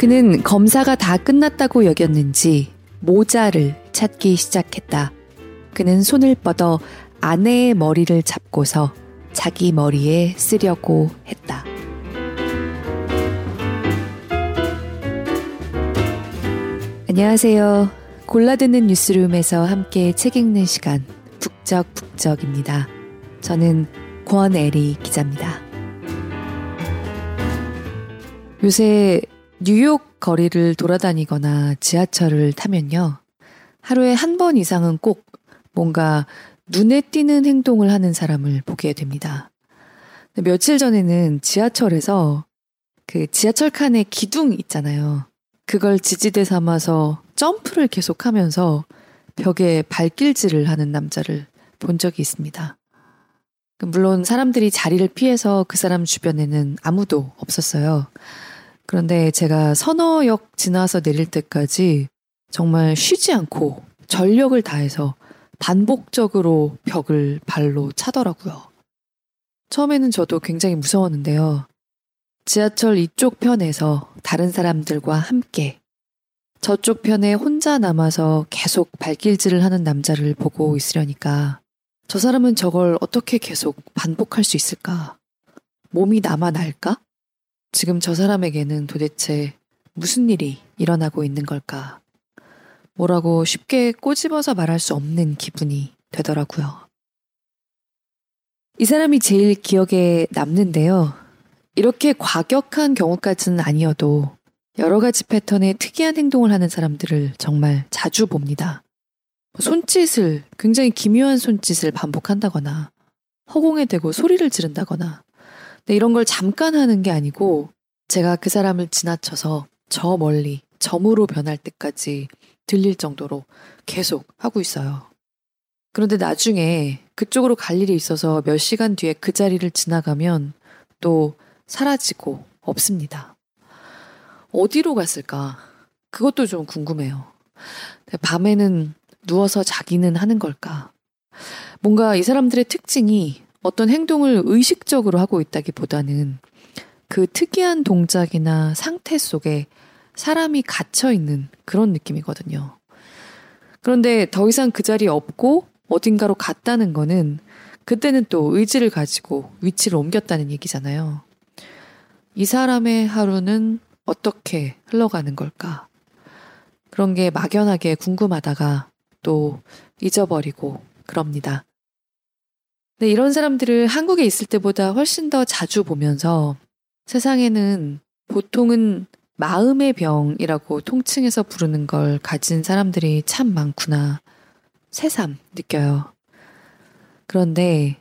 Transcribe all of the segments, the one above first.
그는 검사가 다 끝났다고 여겼는지 모자를 찾기 시작했다. 그는 손을 뻗어 아내의 머리를 잡고서 자기 머리에 쓰려고 했다. 안녕하세요. 골라듣는 뉴스룸에서 함께 책 읽는 시간 북적북적입니다. 저는 권애리 기자입니다. 요새 뉴욕 거리를 돌아다니거나 지하철을 타면요. 하루에 한 번 이상은 꼭 뭔가 눈에 띄는 행동을 하는 사람을 보게 됩니다. 며칠 전에는 지하철에서 그 지하철 칸에 기둥 있잖아요. 그걸 지지대 삼아서 점프를 계속하면서 벽에 발길질을 하는 남자를 본 적이 있습니다. 물론 사람들이 자리를 피해서 그 사람 주변에는 아무도 없었어요. 그런데 제가 선어역 지나서 내릴 때까지 정말 쉬지 않고 전력을 다해서 반복적으로 벽을 발로 차더라고요. 처음에는 저도 굉장히 무서웠는데요. 지하철 이쪽 편에서 다른 사람들과 함께 저쪽 편에 혼자 남아서 계속 발길질을 하는 남자를 보고 있으려니까 저 사람은 저걸 어떻게 계속 반복할 수 있을까? 몸이 남아 날까? 지금 저 사람에게는 도대체 무슨 일이 일어나고 있는 걸까? 뭐라고 쉽게 꼬집어서 말할 수 없는 기분이 되더라고요. 이 사람이 제일 기억에 남는데요. 이렇게 과격한 경우까지는 아니어도 여러 가지 패턴의 특이한 행동을 하는 사람들을 정말 자주 봅니다. 손짓을, 굉장히 기묘한 손짓을 반복한다거나, 허공에 대고 소리를 지른다거나, 근데 이런 걸 잠깐 하는 게 아니고 제가 그 사람을 지나쳐서 저 멀리 점으로 변할 때까지 들릴 정도로 계속 하고 있어요. 그런데 나중에 그쪽으로 갈 일이 있어서 몇 시간 뒤에 그 자리를 지나가면 또 사라지고 없습니다. 어디로 갔을까? 그것도 좀 궁금해요. 밤에는 누워서 자기는 하는 걸까? 뭔가 이 사람들의 특징이 어떤 행동을 의식적으로 하고 있다기보다는 그 특이한 동작이나 상태 속에 사람이 갇혀 있는 그런 느낌이거든요. 그런데 더 이상 그 자리에 없고 어딘가로 갔다는 거는 그때는 또 의지를 가지고 위치를 옮겼다는 얘기잖아요. 이 사람의 하루는 어떻게 흘러가는 걸까? 그런 게 막연하게 궁금하다가 또 잊어버리고 그럽니다. 네, 이런 사람들을 한국에 있을 때보다 훨씬 더 자주 보면서 세상에는 보통은 마음의 병이라고 통칭해서 부르는 걸 가진 사람들이 참 많구나. 새삼 느껴요. 그런데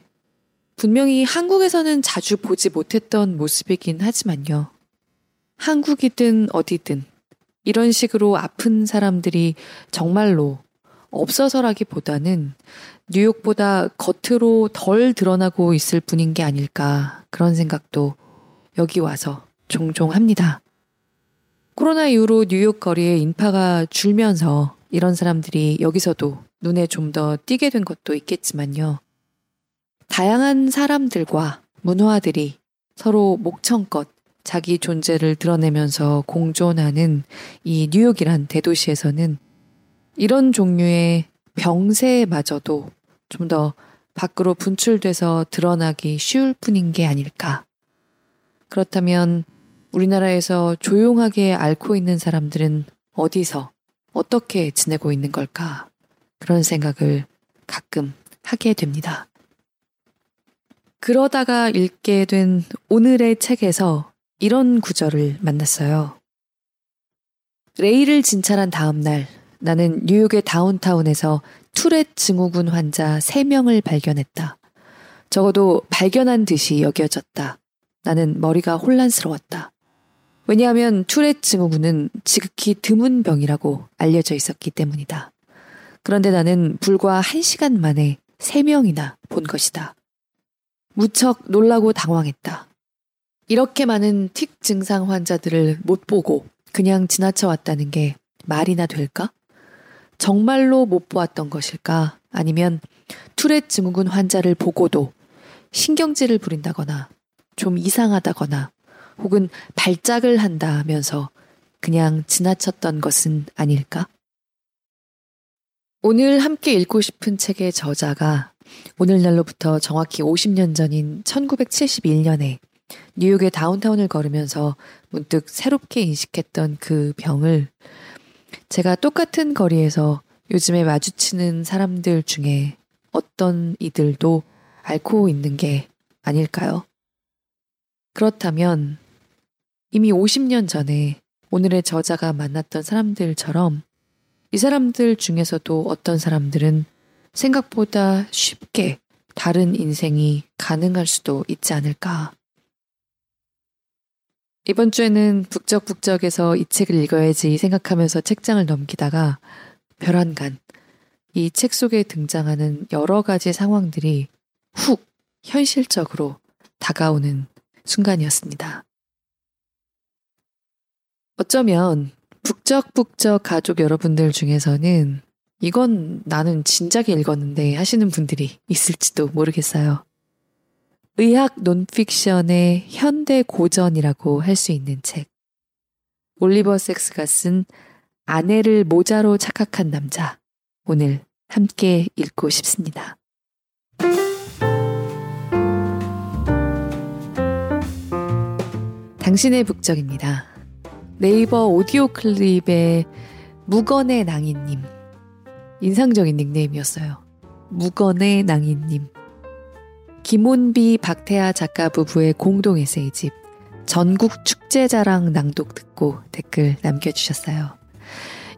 분명히 한국에서는 자주 보지 못했던 모습이긴 하지만요. 한국이든 어디든 이런 식으로 아픈 사람들이 정말로 없어서라기보다는 뉴욕보다 겉으로 덜 드러나고 있을 뿐인 게 아닐까 그런 생각도 여기 와서 종종 합니다. 코로나 이후로 뉴욕 거리에 인파가 줄면서 이런 사람들이 여기서도 눈에 좀 더 띄게 된 것도 있겠지만요. 다양한 사람들과 문화들이 서로 목청껏 자기 존재를 드러내면서 공존하는 이 뉴욕이란 대도시에서는 이런 종류의 병세마저도 좀 더 밖으로 분출돼서 드러나기 쉬울 뿐인 게 아닐까. 그렇다면 우리나라에서 조용하게 앓고 있는 사람들은 어디서 어떻게 지내고 있는 걸까? 그런 생각을 가끔 하게 됩니다. 그러다가 읽게 된 오늘의 책에서 이런 구절을 만났어요. 레이를 진찰한 다음 날 나는 뉴욕의 다운타운에서 투렛 증후군 환자 3명을 발견했다. 적어도 발견한 듯이 여겨졌다. 나는 머리가 혼란스러웠다. 왜냐하면 투렛 증후군은 지극히 드문 병이라고 알려져 있었기 때문이다. 그런데 나는 불과 1시간 만에 3명이나 본 것이다. 무척 놀라고 당황했다. 이렇게 많은 틱 증상 환자들을 못 보고 그냥 지나쳐 왔다는 게 말이나 될까? 정말로 못 보았던 것일까? 아니면 투렛 증후군 환자를 보고도 신경질을 부린다거나 좀 이상하다거나 혹은 발작을 한다면서 그냥 지나쳤던 것은 아닐까? 오늘 함께 읽고 싶은 책의 저자가 오늘날로부터 정확히 50년 전인 1971년에 뉴욕의 다운타운을 걸으면서 문득 새롭게 인식했던 그 병을 제가 똑같은 거리에서 요즘에 마주치는 사람들 중에 어떤 이들도 앓고 있는 게 아닐까요? 그렇다면 이미 50년 전에 오늘의 저자가 만났던 사람들처럼 이 사람들 중에서도 어떤 사람들은 생각보다 쉽게 다른 인생이 가능할 수도 있지 않을까. 이번 주에는 북적북적에서 이 책을 읽어야지 생각하면서 책장을 넘기다가 별안간 이 책 속에 등장하는 여러 가지 상황들이 훅 현실적으로 다가오는 순간이었습니다. 어쩌면 북적북적 가족 여러분들 중에서는 이건 나는 진작에 읽었는데 하시는 분들이 있을지도 모르겠어요. 의학 논픽션의 현대 고전이라고 할 수 있는 책. 올리버 섹스가 쓴 아내를 모자로 착각한 남자. 오늘 함께 읽고 싶습니다. 당신의 북적입니다. 네이버 오디오 클립의 무건의 낭인님. 인상적인 닉네임이었어요. 무건의 낭인님. 김온비 박태아 작가 부부의 공동 에세이집 전국 축제자랑 낭독 듣고 댓글 남겨주셨어요.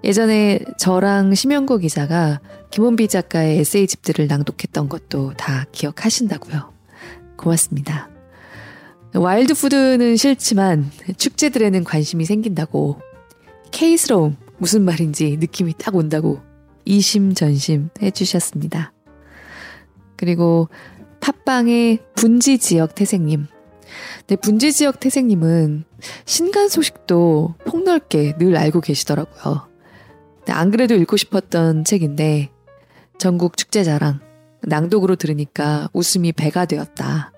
예전에 저랑 심영고 기자가 김원비 작가의 에세이집들을 낭독했던 것도 다 기억하신다고요. 고맙습니다. wild food는 싫지만 축제들에는 관심이 생긴다고 K스러움 무슨 말인지 느낌이 딱 온다고 이심전심 해주셨습니다. 그리고 팟빵의 분지 지역 태생님. 네, 분지 지역 태생님은 신간 소식도 폭넓게 늘 알고 계시더라고요. 네, 안 그래도 읽고 싶었던 책인데 전국 축제 자랑 낭독으로 들으니까 웃음이 배가 되었다.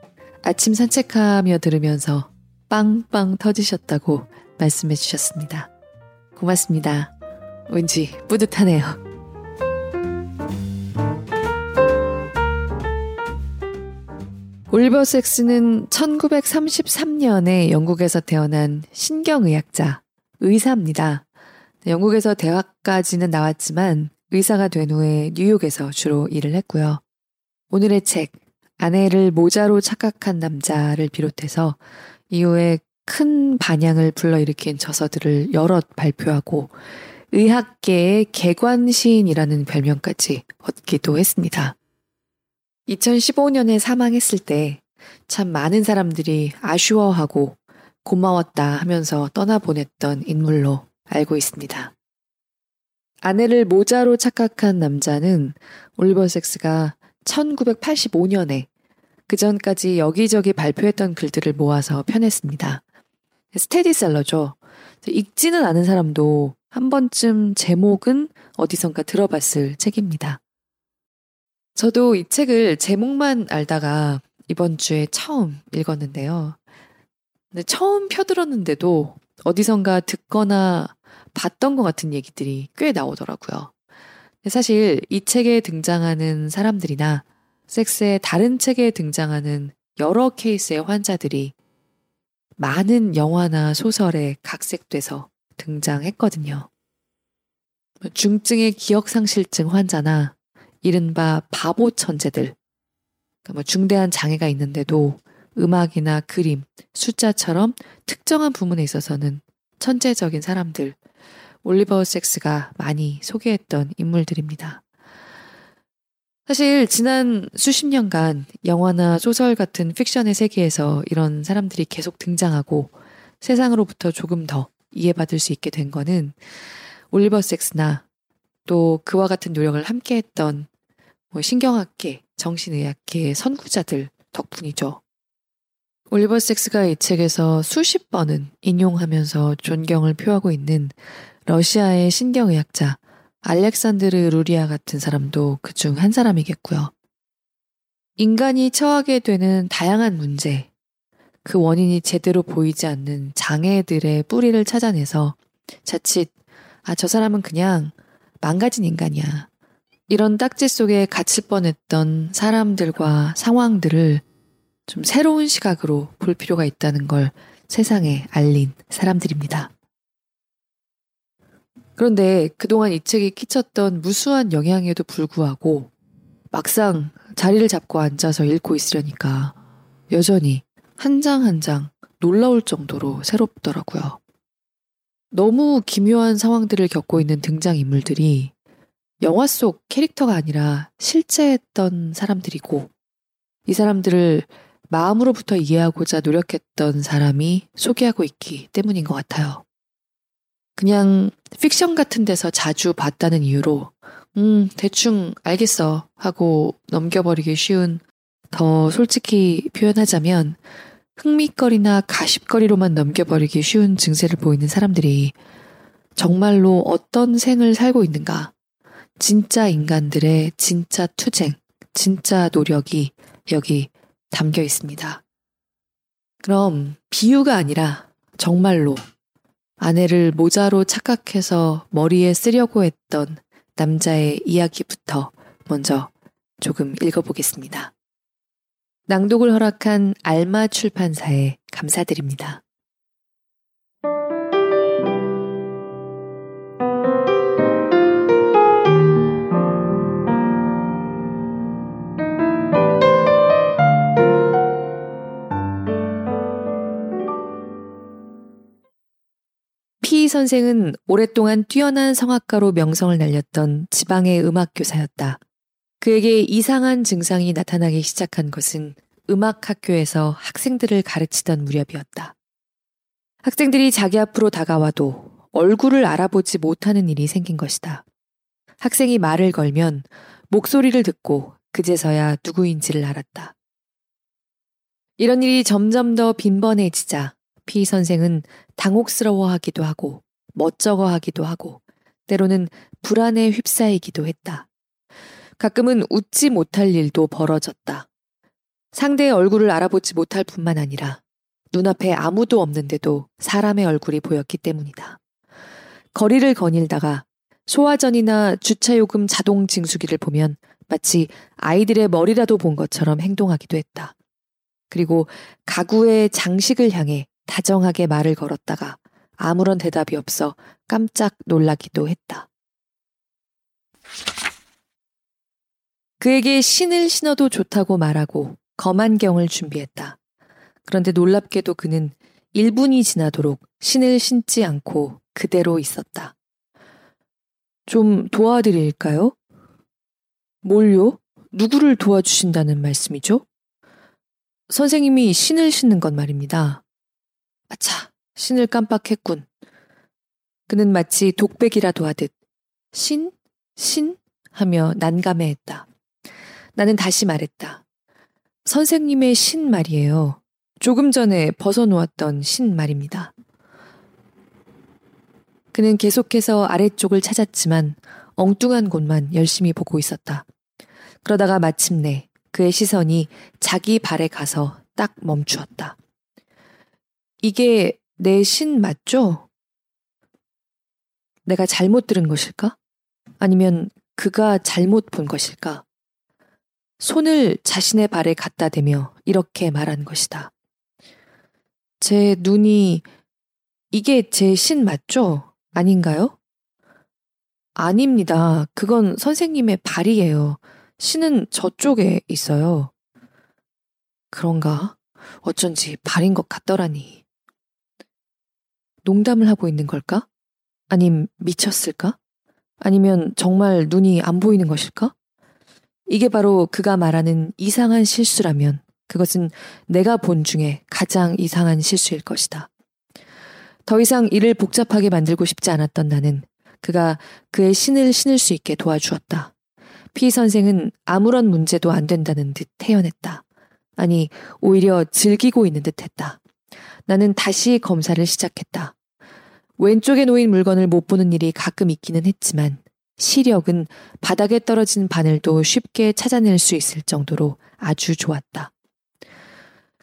아침 산책하며 들으면서 빵빵 터지셨다고 말씀해 주셨습니다. 고맙습니다. 왠지 뿌듯하네요. 올버섹스는 1933년에 영국에서 태어난 신경의학자, 의사입니다. 영국에서 대학까지는 나왔지만 의사가 된 후에 뉴욕에서 주로 일을 했고요. 오늘의 책, 아내를 모자로 착각한 남자를 비롯해서 이후에 큰 반향을 불러일으킨 저서들을 여럿 발표하고 의학계의 개관시인이라는 별명까지 얻기도 했습니다. 2015년에 사망했을 때 참 많은 사람들이 아쉬워하고 고마웠다 하면서 떠나보냈던 인물로 알고 있습니다. 아내를 모자로 착각한 남자는 올리버 섹스가 1985년에 그 전까지 여기저기 발표했던 글들을 모아서 펴냈습니다. 스테디셀러죠. 읽지는 않은 사람도 한 번쯤 제목은 어디선가 들어봤을 책입니다. 저도 이 책을 제목만 알다가 이번 주에 처음 읽었는데요. 근데 처음 펴들었는데도 어디선가 듣거나 봤던 것 같은 얘기들이 꽤 나오더라고요. 사실 이 책에 등장하는 사람들이나 섹스의 다른 책에 등장하는 여러 케이스의 환자들이 많은 영화나 소설에 각색돼서 등장했거든요. 중증의 기억상실증 환자나 이른바 바보 천재들. 그러니까 뭐 중대한 장애가 있는데도 음악이나 그림, 숫자처럼 특정한 부분에 있어서는 천재적인 사람들, 올리버 섹스가 많이 소개했던 인물들입니다. 사실 지난 수십 년간 영화나 소설 같은 픽션의 세계에서 이런 사람들이 계속 등장하고 세상으로부터 조금 더 이해받을 수 있게 된 거는 올리버 섹스나 또 그와 같은 노력을 함께 했던 뭐 신경학계, 정신의학계의 선구자들 덕분이죠. 올리버 섹스가 이 책에서 수십 번은 인용하면서 존경을 표하고 있는 러시아의 신경의학자 알렉산드르 루리아 같은 사람도 그 중 한 사람이겠고요. 인간이 처하게 되는 다양한 문제, 그 원인이 제대로 보이지 않는 장애들의 뿌리를 찾아내서 자칫, 아, 저 사람은 그냥 망가진 인간이야. 이런 딱지 속에 갇힐 뻔했던 사람들과 상황들을 좀 새로운 시각으로 볼 필요가 있다는 걸 세상에 알린 사람들입니다. 그런데 그동안 이 책이 끼쳤던 무수한 영향에도 불구하고 막상 자리를 잡고 앉아서 읽고 있으려니까 여전히 한 장 한 장 놀라울 정도로 새롭더라고요. 너무 기묘한 상황들을 겪고 있는 등장인물들이 영화 속 캐릭터가 아니라 실제 했던 사람들이고 이 사람들을 마음으로부터 이해하고자 노력했던 사람이 소개하고 있기 때문인 것 같아요. 그냥 픽션 같은 데서 자주 봤다는 이유로, 음, 대충 알겠어 하고 넘겨버리기 쉬운 더 솔직히 표현하자면 흥미거리나 가십거리로만 넘겨버리기 쉬운 증세를 보이는 사람들이 정말로 어떤 생을 살고 있는가, 진짜 인간들의 진짜 투쟁, 진짜 노력이 여기 담겨 있습니다. 그럼 비유가 아니라 정말로 아내를 모자로 착각해서 머리에 쓰려고 했던 남자의 이야기부터 먼저 조금 읽어보겠습니다. 낭독을 허락한 알마 출판사에 감사드립니다. 피 선생은 오랫동안 뛰어난 성악가로 명성을 날렸던 지방의 음악 교사였다. 그에게 이상한 증상이 나타나기 시작한 것은 음악 학교에서 학생들을 가르치던 무렵이었다. 학생들이 자기 앞으로 다가와도 얼굴을 알아보지 못하는 일이 생긴 것이다. 학생이 말을 걸면 목소리를 듣고 그제서야 누구인지를 알았다. 이런 일이 점점 더 빈번해지자 피 선생은 당혹스러워하기도 하고 멋쩍어하기도 하고 때로는 불안에 휩싸이기도 했다. 가끔은 웃지 못할 일도 벌어졌다. 상대의 얼굴을 알아보지 못할 뿐만 아니라 눈앞에 아무도 없는데도 사람의 얼굴이 보였기 때문이다. 거리를 거닐다가 소화전이나 주차요금 자동 징수기를 보면 마치 아이들의 머리라도 본 것처럼 행동하기도 했다. 그리고 가구의 장식을 향해 다정하게 말을 걸었다가 아무런 대답이 없어 깜짝 놀라기도 했다. 그에게 신을 신어도 좋다고 말하고 검안경을 준비했다. 그런데 놀랍게도 그는 1분이 지나도록 신을 신지 않고 그대로 있었다. 좀 도와드릴까요? 뭘요? 누구를 도와주신다는 말씀이죠? 선생님이 신을 신는 건 말입니다. 아차, 신을 깜빡했군. 그는 마치 독백이라도 하듯 신? 신? 하며 난감해했다. 나는 다시 말했다. 선생님의 신 말이에요. 조금 전에 벗어놓았던 신 말입니다. 그는 계속해서 아래쪽을 찾았지만 엉뚱한 곳만 열심히 보고 있었다. 그러다가 마침내 그의 시선이 자기 발에 가서 딱 멈추었다. 이게 내 신 맞죠? 내가 잘못 들은 것일까? 아니면 그가 잘못 본 것일까? 손을 자신의 발에 갖다 대며 이렇게 말한 것이다. 제 눈이 이게 제 신 맞죠? 아닌가요? 아닙니다. 그건 선생님의 발이에요. 신은 저쪽에 있어요. 그런가? 어쩐지 발인 것 같더라니. 농담을 하고 있는 걸까? 아님 미쳤을까? 아니면 정말 눈이 안 보이는 것일까? 이게 바로 그가 말하는 이상한 실수라면 그것은 내가 본 중에 가장 이상한 실수일 것이다. 더 이상 이를 복잡하게 만들고 싶지 않았던 나는 그가 그의 신을 신을 수 있게 도와주었다. 피 선생은 아무런 문제도 안 된다는 듯 태연했다. 아니, 오히려 즐기고 있는 듯 했다. 나는 다시 검사를 시작했다. 왼쪽에 놓인 물건을 못 보는 일이 가끔 있기는 했지만 시력은 바닥에 떨어진 바늘도 쉽게 찾아낼 수 있을 정도로 아주 좋았다.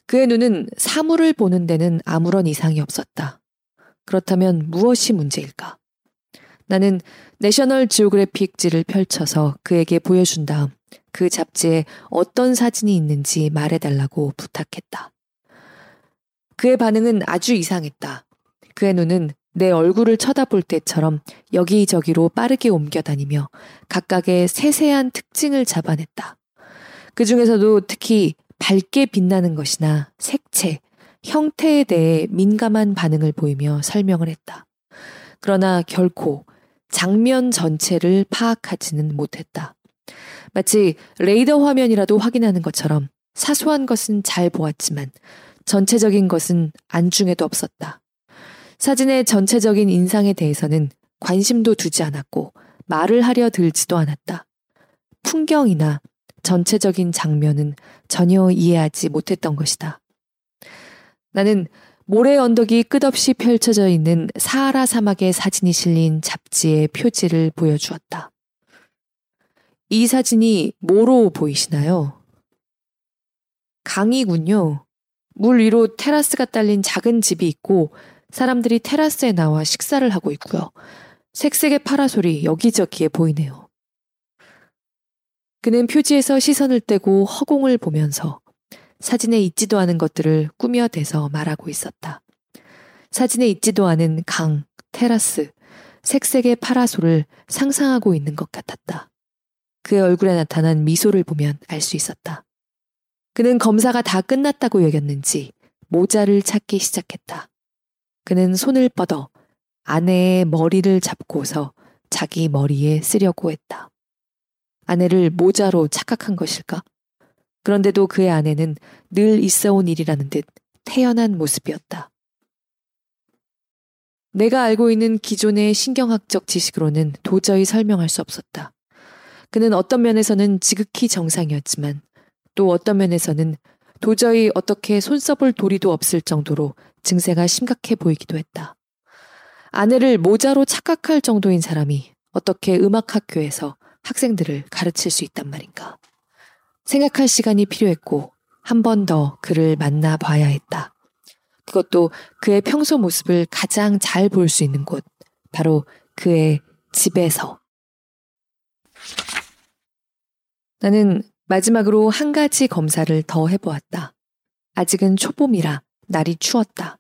그의 눈은 사물을 보는 데는 아무런 이상이 없었다. 그렇다면 무엇이 문제일까? 나는 내셔널 지오그래픽지를 펼쳐서 그에게 보여준 다음 그 잡지에 어떤 사진이 있는지 말해달라고 부탁했다. 그의 반응은 아주 이상했다. 그의 눈은 내 얼굴을 쳐다볼 때처럼 여기저기로 빠르게 옮겨다니며 각각의 세세한 특징을 잡아냈다. 그 중에서도 특히 밝게 빛나는 것이나 색채, 형태에 대해 민감한 반응을 보이며 설명을 했다. 그러나 결코 장면 전체를 파악하지는 못했다. 마치 레이더 화면이라도 확인하는 것처럼 사소한 것은 잘 보았지만 전체적인 것은 안중에도 없었다. 사진의 전체적인 인상에 대해서는 관심도 두지 않았고 말을 하려 들지도 않았다. 풍경이나 전체적인 장면은 전혀 이해하지 못했던 것이다. 나는 모래 언덕이 끝없이 펼쳐져 있는 사하라 사막의 사진이 실린 잡지의 표지를 보여주었다. 이 사진이 뭐로 보이시나요? 강이군요. 물 위로 테라스가 딸린 작은 집이 있고 사람들이 테라스에 나와 식사를 하고 있고요. 색색의 파라솔이 여기저기에 보이네요. 그는 표지에서 시선을 떼고 허공을 보면서 사진에 있지도 않은 것들을 꾸며대서 말하고 있었다. 사진에 있지도 않은 강, 테라스, 색색의 파라솔을 상상하고 있는 것 같았다. 그의 얼굴에 나타난 미소를 보면 알 수 있었다. 그는 검사가 다 끝났다고 여겼는지 모자를 찾기 시작했다. 그는 손을 뻗어 아내의 머리를 잡고서 자기 머리에 쓰려고 했다. 아내를 모자로 착각한 것일까? 그런데도 그의 아내는 늘 있어 온 일이라는 듯 태연한 모습이었다. 내가 알고 있는 기존의 신경학적 지식으로는 도저히 설명할 수 없었다. 그는 어떤 면에서는 지극히 정상이었지만 또 어떤 면에서는 도저히 어떻게 손 써볼 도리도 없을 정도로 증세가 심각해 보이기도 했다. 아내를 모자로 착각할 정도인 사람이 어떻게 음악학교에서 학생들을 가르칠 수 있단 말인가. 생각할 시간이 필요했고 한 번 더 그를 만나 봐야 했다. 그것도 그의 평소 모습을 가장 잘 볼 수 있는 곳, 바로 그의 집에서. 나는 마지막으로 한 가지 검사를 더 해보았다. 아직은 초봄이라 날이 추웠다.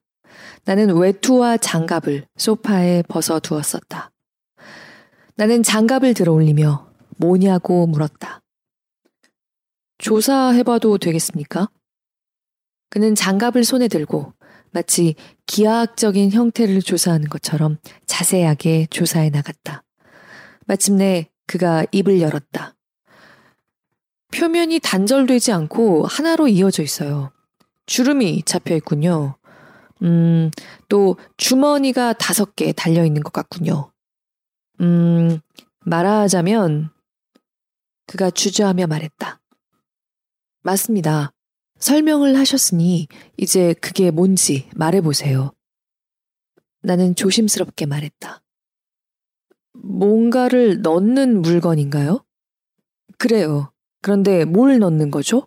나는 외투와 장갑을 소파에 벗어 두었었다. 나는 장갑을 들어 올리며 뭐냐고 물었다. 조사해봐도 되겠습니까? 그는 장갑을 손에 들고 마치 기하학적인 형태를 조사하는 것처럼 자세하게 조사해 나갔다. 마침내 그가 입을 열었다. 표면이 단절되지 않고 하나로 이어져 있어요. 주름이 잡혀 있군요. 음, 또 주머니가 다섯 개 달려 있는 것 같군요. 음, 말하자면 그가 주저하며 말했다. 맞습니다. 설명을 하셨으니 이제 그게 뭔지 말해보세요. 나는 조심스럽게 말했다. 뭔가를 넣는 물건인가요? 그래요. 그런데 뭘 넣는 거죠?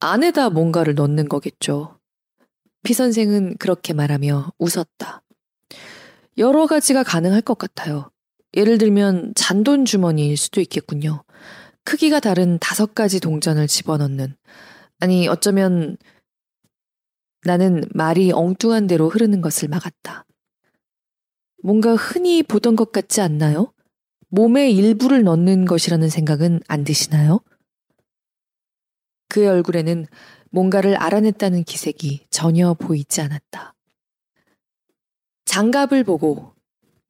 안에다 뭔가를 넣는 거겠죠. 피 선생은 그렇게 말하며 웃었다. 여러 가지가 가능할 것 같아요. 예를 들면 잔돈 주머니일 수도 있겠군요. 크기가 다른 다섯 가지 동전을 집어넣는 아니, 어쩌면 나는 말이 엉뚱한 대로 흐르는 것을 막았다. 뭔가 흔히 보던 것 같지 않나요? 몸에 일부를 넣는 것이라는 생각은 안 드시나요? 그의 얼굴에는 뭔가를 알아냈다는 기색이 전혀 보이지 않았다. 장갑을 보고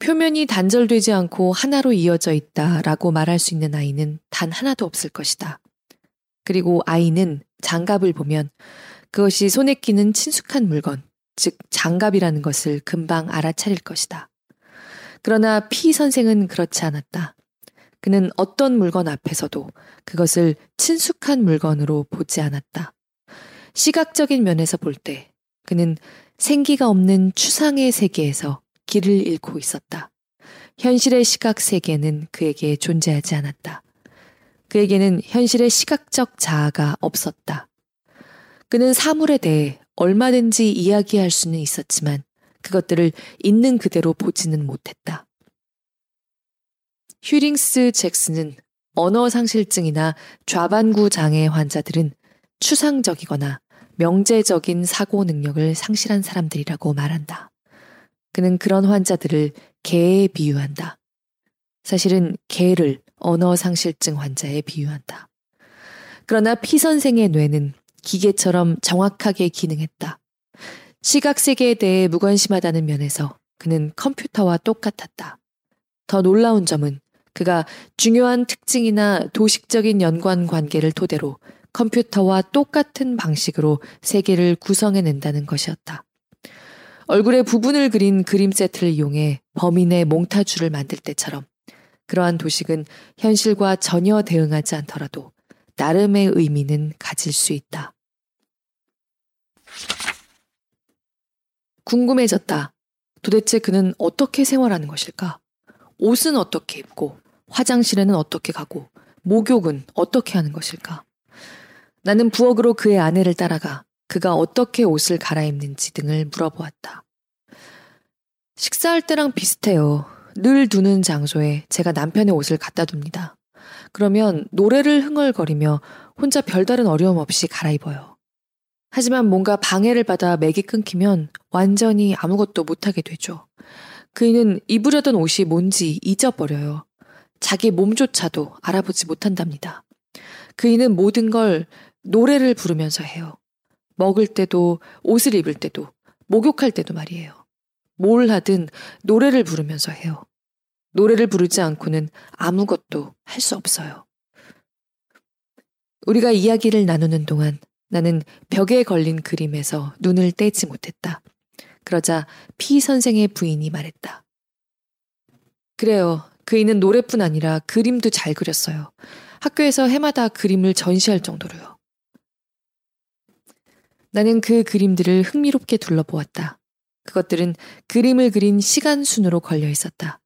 표면이 단절되지 않고 하나로 이어져 있다 라고 말할 수 있는 아이는 단 하나도 없을 것이다. 그리고 아이는 장갑을 보면 그것이 손에 끼는 친숙한 물건, 즉 장갑이라는 것을 금방 알아차릴 것이다. 그러나 피 선생은 그렇지 않았다. 그는 어떤 물건 앞에서도 그것을 친숙한 물건으로 보지 않았다. 시각적인 면에서 볼 때 그는 생기가 없는 추상의 세계에서 길을 잃고 있었다. 현실의 시각 세계는 그에게 존재하지 않았다. 그에게는 현실의 시각적 자아가 없었다. 그는 사물에 대해 얼마든지 이야기할 수는 있었지만 그것들을 있는 그대로 보지는 못했다. 휴링스 잭슨은 언어 상실증이나 좌반구 장애 환자들은 추상적이거나 명제적인 사고 능력을 상실한 사람들이라고 말한다. 그는 그런 환자들을 개에 비유한다. 사실은 개를 언어 상실증 환자에 비유한다. 그러나 피 선생의 뇌는 기계처럼 정확하게 기능했다. 시각 세계에 대해 무관심하다는 면에서 그는 컴퓨터와 똑같았다. 더 놀라운 점은 그가 중요한 특징이나 도식적인 연관 관계를 토대로 컴퓨터와 똑같은 방식으로 세계를 구성해낸다는 것이었다. 얼굴에 부분을 그린 그림 세트를 이용해 범인의 몽타주를 만들 때처럼 그러한 도식은 현실과 전혀 대응하지 않더라도 나름의 의미는 가질 수 있다. 궁금해졌다. 도대체 그는 어떻게 생활하는 것일까? 옷은 어떻게 입고, 화장실에는 어떻게 가고, 목욕은 어떻게 하는 것일까? 나는 부엌으로 그의 아내를 따라가 그가 어떻게 옷을 갈아입는지 등을 물어보았다. 식사할 때랑 비슷해요. 늘 두는 장소에 제가 남편의 옷을 갖다 둡니다. 그러면 노래를 흥얼거리며 혼자 별다른 어려움 없이 갈아입어요. 하지만 뭔가 방해를 받아 맥이 끊기면 완전히 아무것도 못하게 되죠. 그이는 입으려던 옷이 뭔지 잊어버려요. 자기 몸조차도 알아보지 못한답니다. 그이는 모든 걸 노래를 부르면서 해요. 먹을 때도, 옷을 입을 때도, 목욕할 때도 말이에요. 뭘 하든 노래를 부르면서 해요. 노래를 부르지 않고는 아무것도 할 수 없어요. 우리가 이야기를 나누는 동안 나는 벽에 걸린 그림에서 눈을 떼지 못했다. 그러자 피 선생의 부인이 말했다. 그래요. 그이는 노래뿐 아니라 그림도 잘 그렸어요. 학교에서 해마다 그림을 전시할 정도로요. 나는 그 그림들을 흥미롭게 둘러보았다. 그것들은 그림을 그린 시간 순으로 걸려 있었다.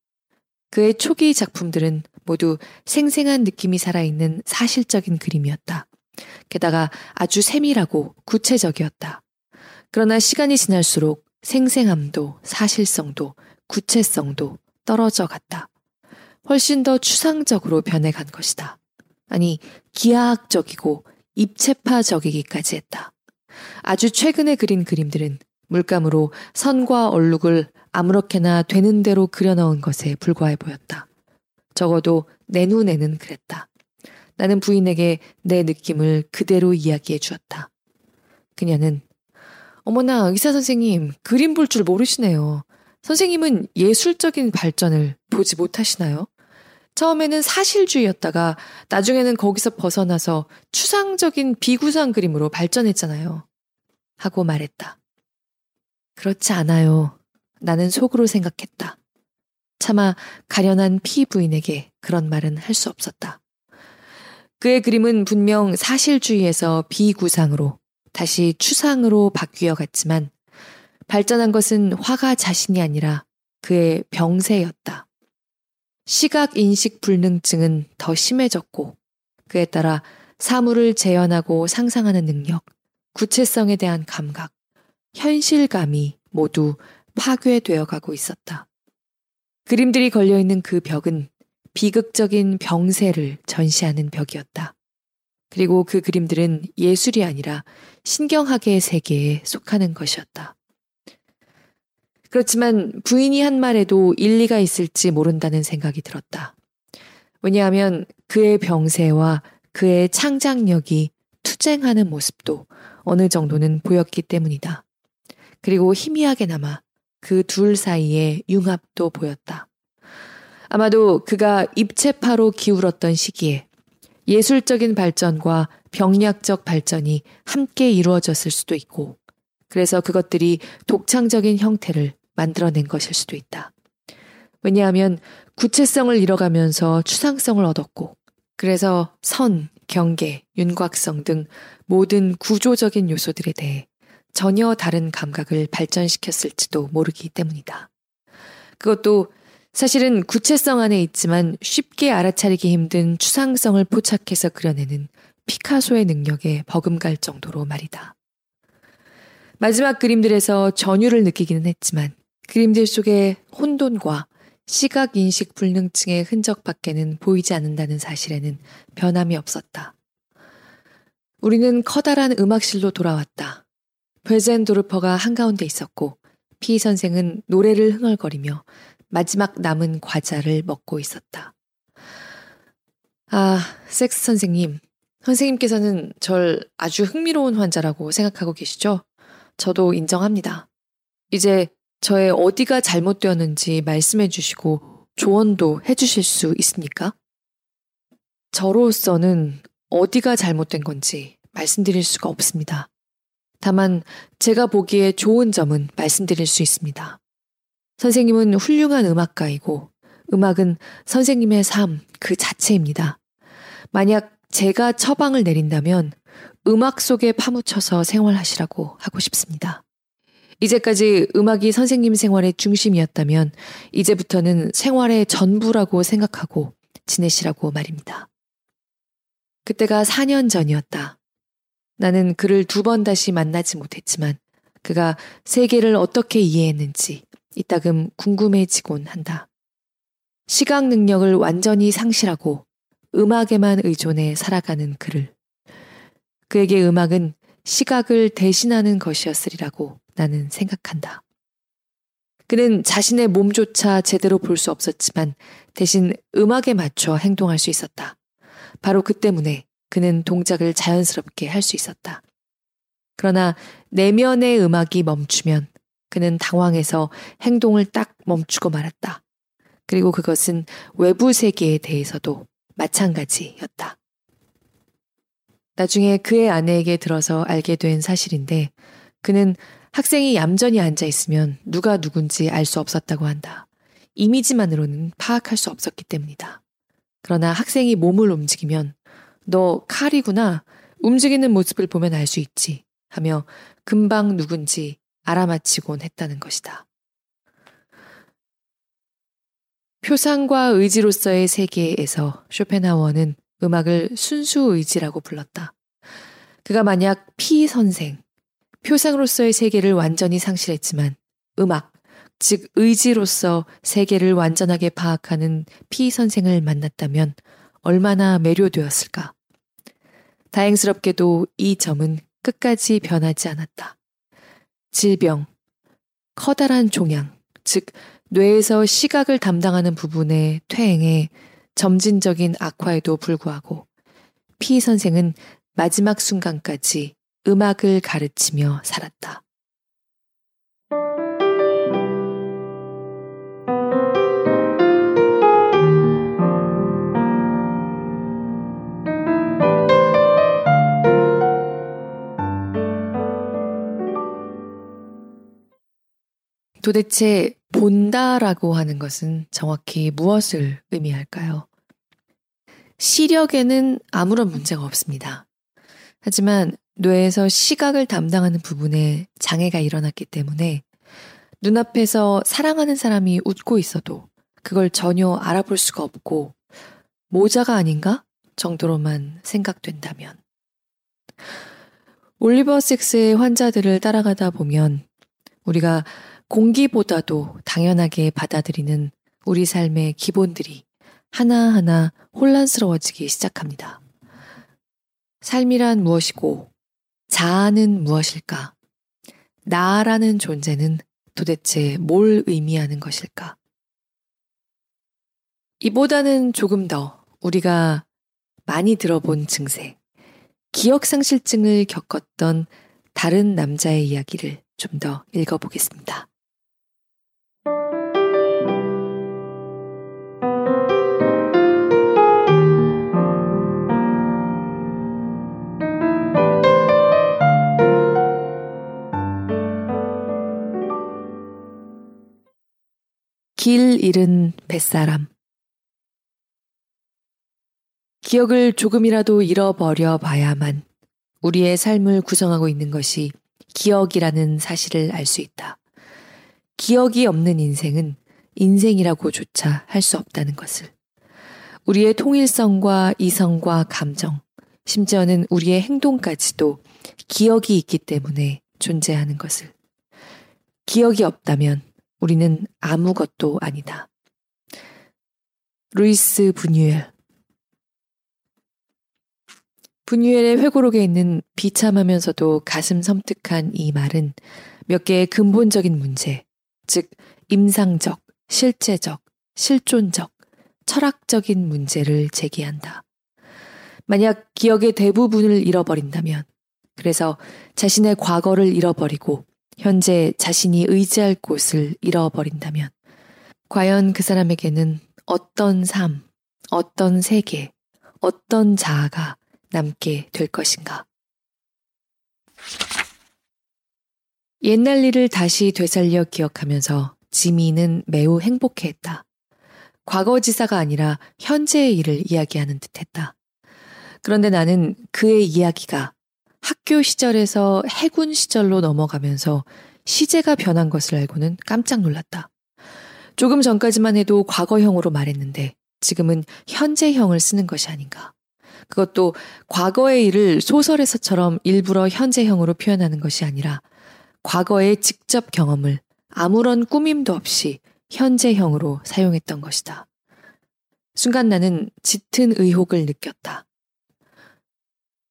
그의 초기 작품들은 모두 생생한 느낌이 살아있는 사실적인 그림이었다. 게다가 아주 세밀하고 구체적이었다. 그러나 시간이 지날수록 생생함도 사실성도 구체성도 떨어져 갔다. 훨씬 더 추상적으로 변해간 것이다. 아니, 기하학적이고 입체파적이기까지 했다. 아주 최근에 그린 그림들은 물감으로 선과 얼룩을 아무렇게나 되는 대로 그려넣은 것에 불과해 보였다. 적어도 내 눈에는 그랬다. 나는 부인에게 내 느낌을 그대로 이야기해 주었다. 그녀는 어머나 의사 선생님 그림 볼 줄 모르시네요. 선생님은 예술적인 발전을 보지 못하시나요? 처음에는 사실주의였다가 나중에는 거기서 벗어나서 추상적인 비구상 그림으로 발전했잖아요. 하고 말했다. 그렇지 않아요. 나는 속으로 생각했다. 차마 가련한 피 부인에게 그런 말은 할 수 없었다. 그의 그림은 분명 사실주의에서 비구상으로 다시 추상으로 바뀌어 갔지만 발전한 것은 화가 자신이 아니라 그의 병세였다. 시각 인식 불능증은 더 심해졌고 그에 따라 사물을 재현하고 상상하는 능력, 구체성에 대한 감각, 현실감이 모두 파괴되어 가고 있었다. 그림들이 걸려있는 그 벽은 비극적인 병세를 전시하는 벽이었다. 그리고 그 그림들은 예술이 아니라 신경학의 세계에 속하는 것이었다. 그렇지만 부인이 한 말에도 일리가 있을지 모른다는 생각이 들었다. 왜냐하면 그의 병세와 그의 창작력이 투쟁하는 모습도 어느 정도는 보였기 때문이다. 그리고 희미하게나마 그 둘 사이에 융합도 보였다. 아마도 그가 입체파로 기울었던 시기에 예술적인 발전과 병약적 발전이 함께 이루어졌을 수도 있고, 그래서 그것들이 독창적인 형태를 만들어낸 것일 수도 있다. 왜냐하면 구체성을 잃어가면서 추상성을 얻었고, 그래서 선, 경계, 윤곽성 등 모든 구조적인 요소들에 대해 전혀 다른 감각을 발전시켰을지도 모르기 때문이다. 그것도 사실은 구체성 안에 있지만 쉽게 알아차리기 힘든 추상성을 포착해서 그려내는 피카소의 능력에 버금갈 정도로 말이다. 마지막 그림들에서 전율을 느끼기는 했지만 그림들 속에 혼돈과 시각 인식 불능증의 흔적밖에는 보이지 않는다는 사실에는 변함이 없었다. 우리는 커다란 음악실로 돌아왔다. 베젠도르퍼가 한가운데 있었고 피 선생은 노래를 흥얼거리며 마지막 남은 과자를 먹고 있었다. 아, 섹스 선생님. 선생님께서는 절 아주 흥미로운 환자라고 생각하고 계시죠? 저도 인정합니다. 이제 저의 어디가 잘못되었는지 말씀해 주시고 조언도 해 주실 수 있습니까? 저로서는 어디가 잘못된 건지 말씀드릴 수가 없습니다. 다만 제가 보기에 좋은 점은 말씀드릴 수 있습니다. 선생님은 훌륭한 음악가이고 음악은 선생님의 삶 그 자체입니다. 만약 제가 처방을 내린다면 음악 속에 파묻혀서 생활하시라고 하고 싶습니다. 이제까지 음악이 선생님 생활의 중심이었다면 이제부터는 생활의 전부라고 생각하고 지내시라고 말입니다. 그때가 4년 전이었다. 나는 그를 두 번 다시 만나지 못했지만 그가 세계를 어떻게 이해했는지 이따금 궁금해지곤 한다. 시각 능력을 완전히 상실하고 음악에만 의존해 살아가는 그를. 그에게 음악은 시각을 대신하는 것이었으리라고 나는 생각한다. 그는 자신의 몸조차 제대로 볼 수 없었지만 대신 음악에 맞춰 행동할 수 있었다. 바로 그 때문에 그는 동작을 자연스럽게 할 수 있었다. 그러나 내면의 음악이 멈추면 그는 당황해서 행동을 딱 멈추고 말았다. 그리고 그것은 외부 세계에 대해서도 마찬가지였다. 나중에 그의 아내에게 들어서 알게 된 사실인데 그는 학생이 얌전히 앉아 있으면 누가 누군지 알 수 없었다고 한다. 이미지만으로는 파악할 수 없었기 때문이다. 그러나 학생이 몸을 움직이면 너 칼이구나. 움직이는 모습을 보면 알 수 있지. 하며 금방 누군지 알아맞히곤 했다는 것이다. 표상과 의지로서의 세계에서 쇼펜하워는 음악을 순수 의지라고 불렀다. 그가 만약 피 선생, 표상으로서의 세계를 완전히 상실했지만 음악, 즉 의지로서 세계를 완전하게 파악하는 피 선생을 만났다면 얼마나 매료되었을까. 다행스럽게도 이 점은 끝까지 변하지 않았다. 질병, 커다란 종양, 즉 뇌에서 시각을 담당하는 부분의 퇴행에 점진적인 악화에도 불구하고 피 선생은 마지막 순간까지 음악을 가르치며 살았다. 도대체 본다라고 하는 것은 정확히 무엇을 의미할까요? 시력에는 아무런 문제가 없습니다. 하지만 뇌에서 시각을 담당하는 부분에 장애가 일어났기 때문에 눈앞에서 사랑하는 사람이 웃고 있어도 그걸 전혀 알아볼 수가 없고 모자가 아닌가 정도로만 생각된다면 올리버 섹스의 환자들을 따라가다 보면 우리가 공기보다도 당연하게 받아들이는 우리 삶의 기본들이 하나하나 혼란스러워지기 시작합니다. 삶이란 무엇이고 자아는 무엇일까? 나라는 존재는 도대체 뭘 의미하는 것일까? 이보다는 조금 더 우리가 많이 들어본 증세, 기억상실증을 겪었던 다른 남자의 이야기를 좀 더 읽어보겠습니다. 길 잃은 뱃사람. 기억을 조금이라도 잃어버려 봐야만 우리의 삶을 구성하고 있는 것이 기억이라는 사실을 알 수 있다. 기억이 없는 인생은 인생이라고조차 할 수 없다는 것을. 우리의 통일성과 이성과 감정, 심지어는 우리의 행동까지도 기억이 있기 때문에 존재하는 것을. 기억이 없다면 우리는 아무것도 아니다. 루이스 분유엘 분유엘의 회고록에 있는 비참하면서도 가슴 섬뜩한 이 말은 몇 개의 근본적인 문제, 즉 임상적, 실제적, 실존적, 철학적인 문제를 제기한다. 만약 기억의 대부분을 잃어버린다면, 그래서 자신의 과거를 잃어버리고 현재 자신이 의지할 곳을 잃어버린다면, 과연 그 사람에게는 어떤 삶, 어떤 세계, 어떤 자아가 남게 될 것인가? 옛날 일을 다시 되살려 기억하면서 지미는 매우 행복해했다. 과거 지사가 아니라 현재의 일을 이야기하는 듯 했다. 그런데 나는 그의 이야기가 학교 시절에서 해군 시절로 넘어가면서 시제가 변한 것을 알고는 깜짝 놀랐다. 조금 전까지만 해도 과거형으로 말했는데 지금은 현재형을 쓰는 것이 아닌가. 그것도 과거의 일을 소설에서처럼 일부러 현재형으로 표현하는 것이 아니라 과거의 직접 경험을 아무런 꾸밈도 없이 현재형으로 사용했던 것이다. 순간 나는 짙은 의혹을 느꼈다.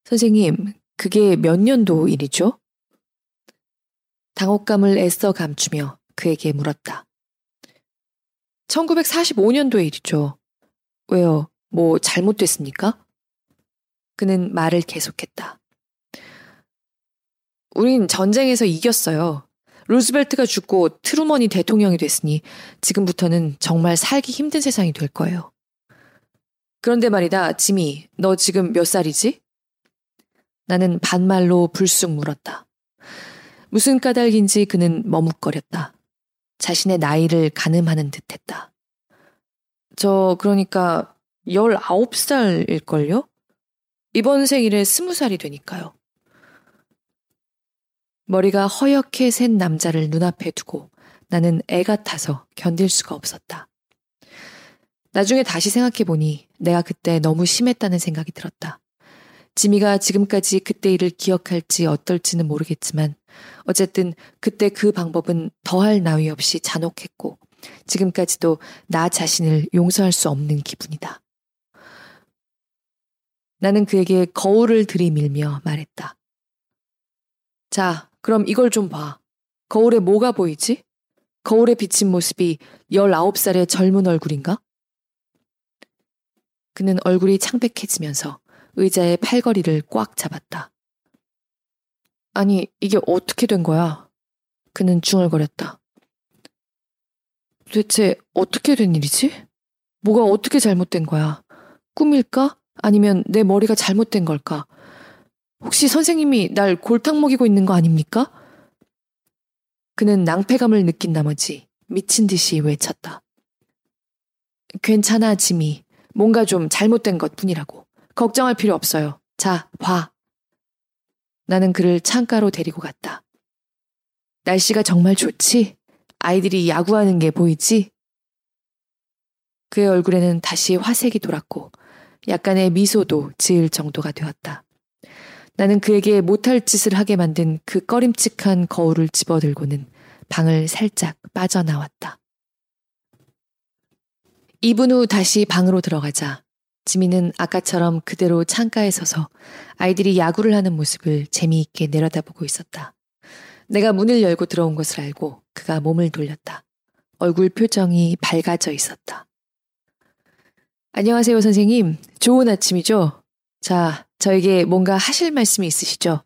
선생님, 그게 몇 년도 일이죠? 당혹감을 애써 감추며 그에게 물었다. 1945년도의 일이죠. 왜요? 뭐 잘못됐습니까? 그는 말을 계속했다. 우린 전쟁에서 이겼어요. 루즈벨트가 죽고 트루먼이 대통령이 됐으니 지금부터는 정말 살기 힘든 세상이 될 거예요. 그런데 말이다, 지미, 너 지금 몇 살이지? 나는 반말로 불쑥 물었다. 무슨 까닭인지 그는 머뭇거렸다. 자신의 나이를 가늠하는 듯 했다. 저, 그러니까, 19살일걸요? 이번 생일에 20살이 되니까요. 머리가 허옇게 샌 남자를 눈앞에 두고 나는 애 같아서 견딜 수가 없었다. 나중에 다시 생각해보니 내가 그때 너무 심했다는 생각이 들었다. 지미가 지금까지 그때 일을 기억할지 어떨지는 모르겠지만 어쨌든 그때 그 방법은 더할 나위 없이 잔혹했고 지금까지도 나 자신을 용서할 수 없는 기분이다. 나는 그에게 거울을 들이밀며 말했다. 자, 그럼 이걸 좀 봐. 거울에 뭐가 보이지? 거울에 비친 모습이 19살의 젊은 얼굴인가? 그는 얼굴이 창백해지면서 의자의 팔걸이를 꽉 잡았다. 아니, 이게 어떻게 된 거야? 그는 중얼거렸다. 대체 어떻게 된 일이지? 뭐가 어떻게 잘못된 거야? 꿈일까? 아니면 내 머리가 잘못된 걸까? 혹시 선생님이 날 골탕 먹이고 있는 거 아닙니까? 그는 낭패감을 느낀 나머지 미친 듯이 외쳤다. 괜찮아, 지미. 뭔가 좀 잘못된 것 뿐이라고. 걱정할 필요 없어요. 자, 봐. 나는 그를 창가로 데리고 갔다. 날씨가 정말 좋지? 아이들이 야구하는 게 보이지? 그의 얼굴에는 다시 화색이 돌았고 약간의 미소도 지을 정도가 되었다. 나는 그에게 못할 짓을 하게 만든 그 꺼림칙한 거울을 집어들고는 방을 살짝 빠져나왔다. 2분 후 다시 방으로 들어가자 지민은 아까처럼 그대로 창가에 서서 아이들이 야구를 하는 모습을 재미있게 내려다보고 있었다. 내가 문을 열고 들어온 것을 알고 그가 몸을 돌렸다. 얼굴 표정이 밝아져 있었다. 안녕하세요, 선생님. 좋은 아침이죠? 자, 저에게 뭔가 하실 말씀이 있으시죠?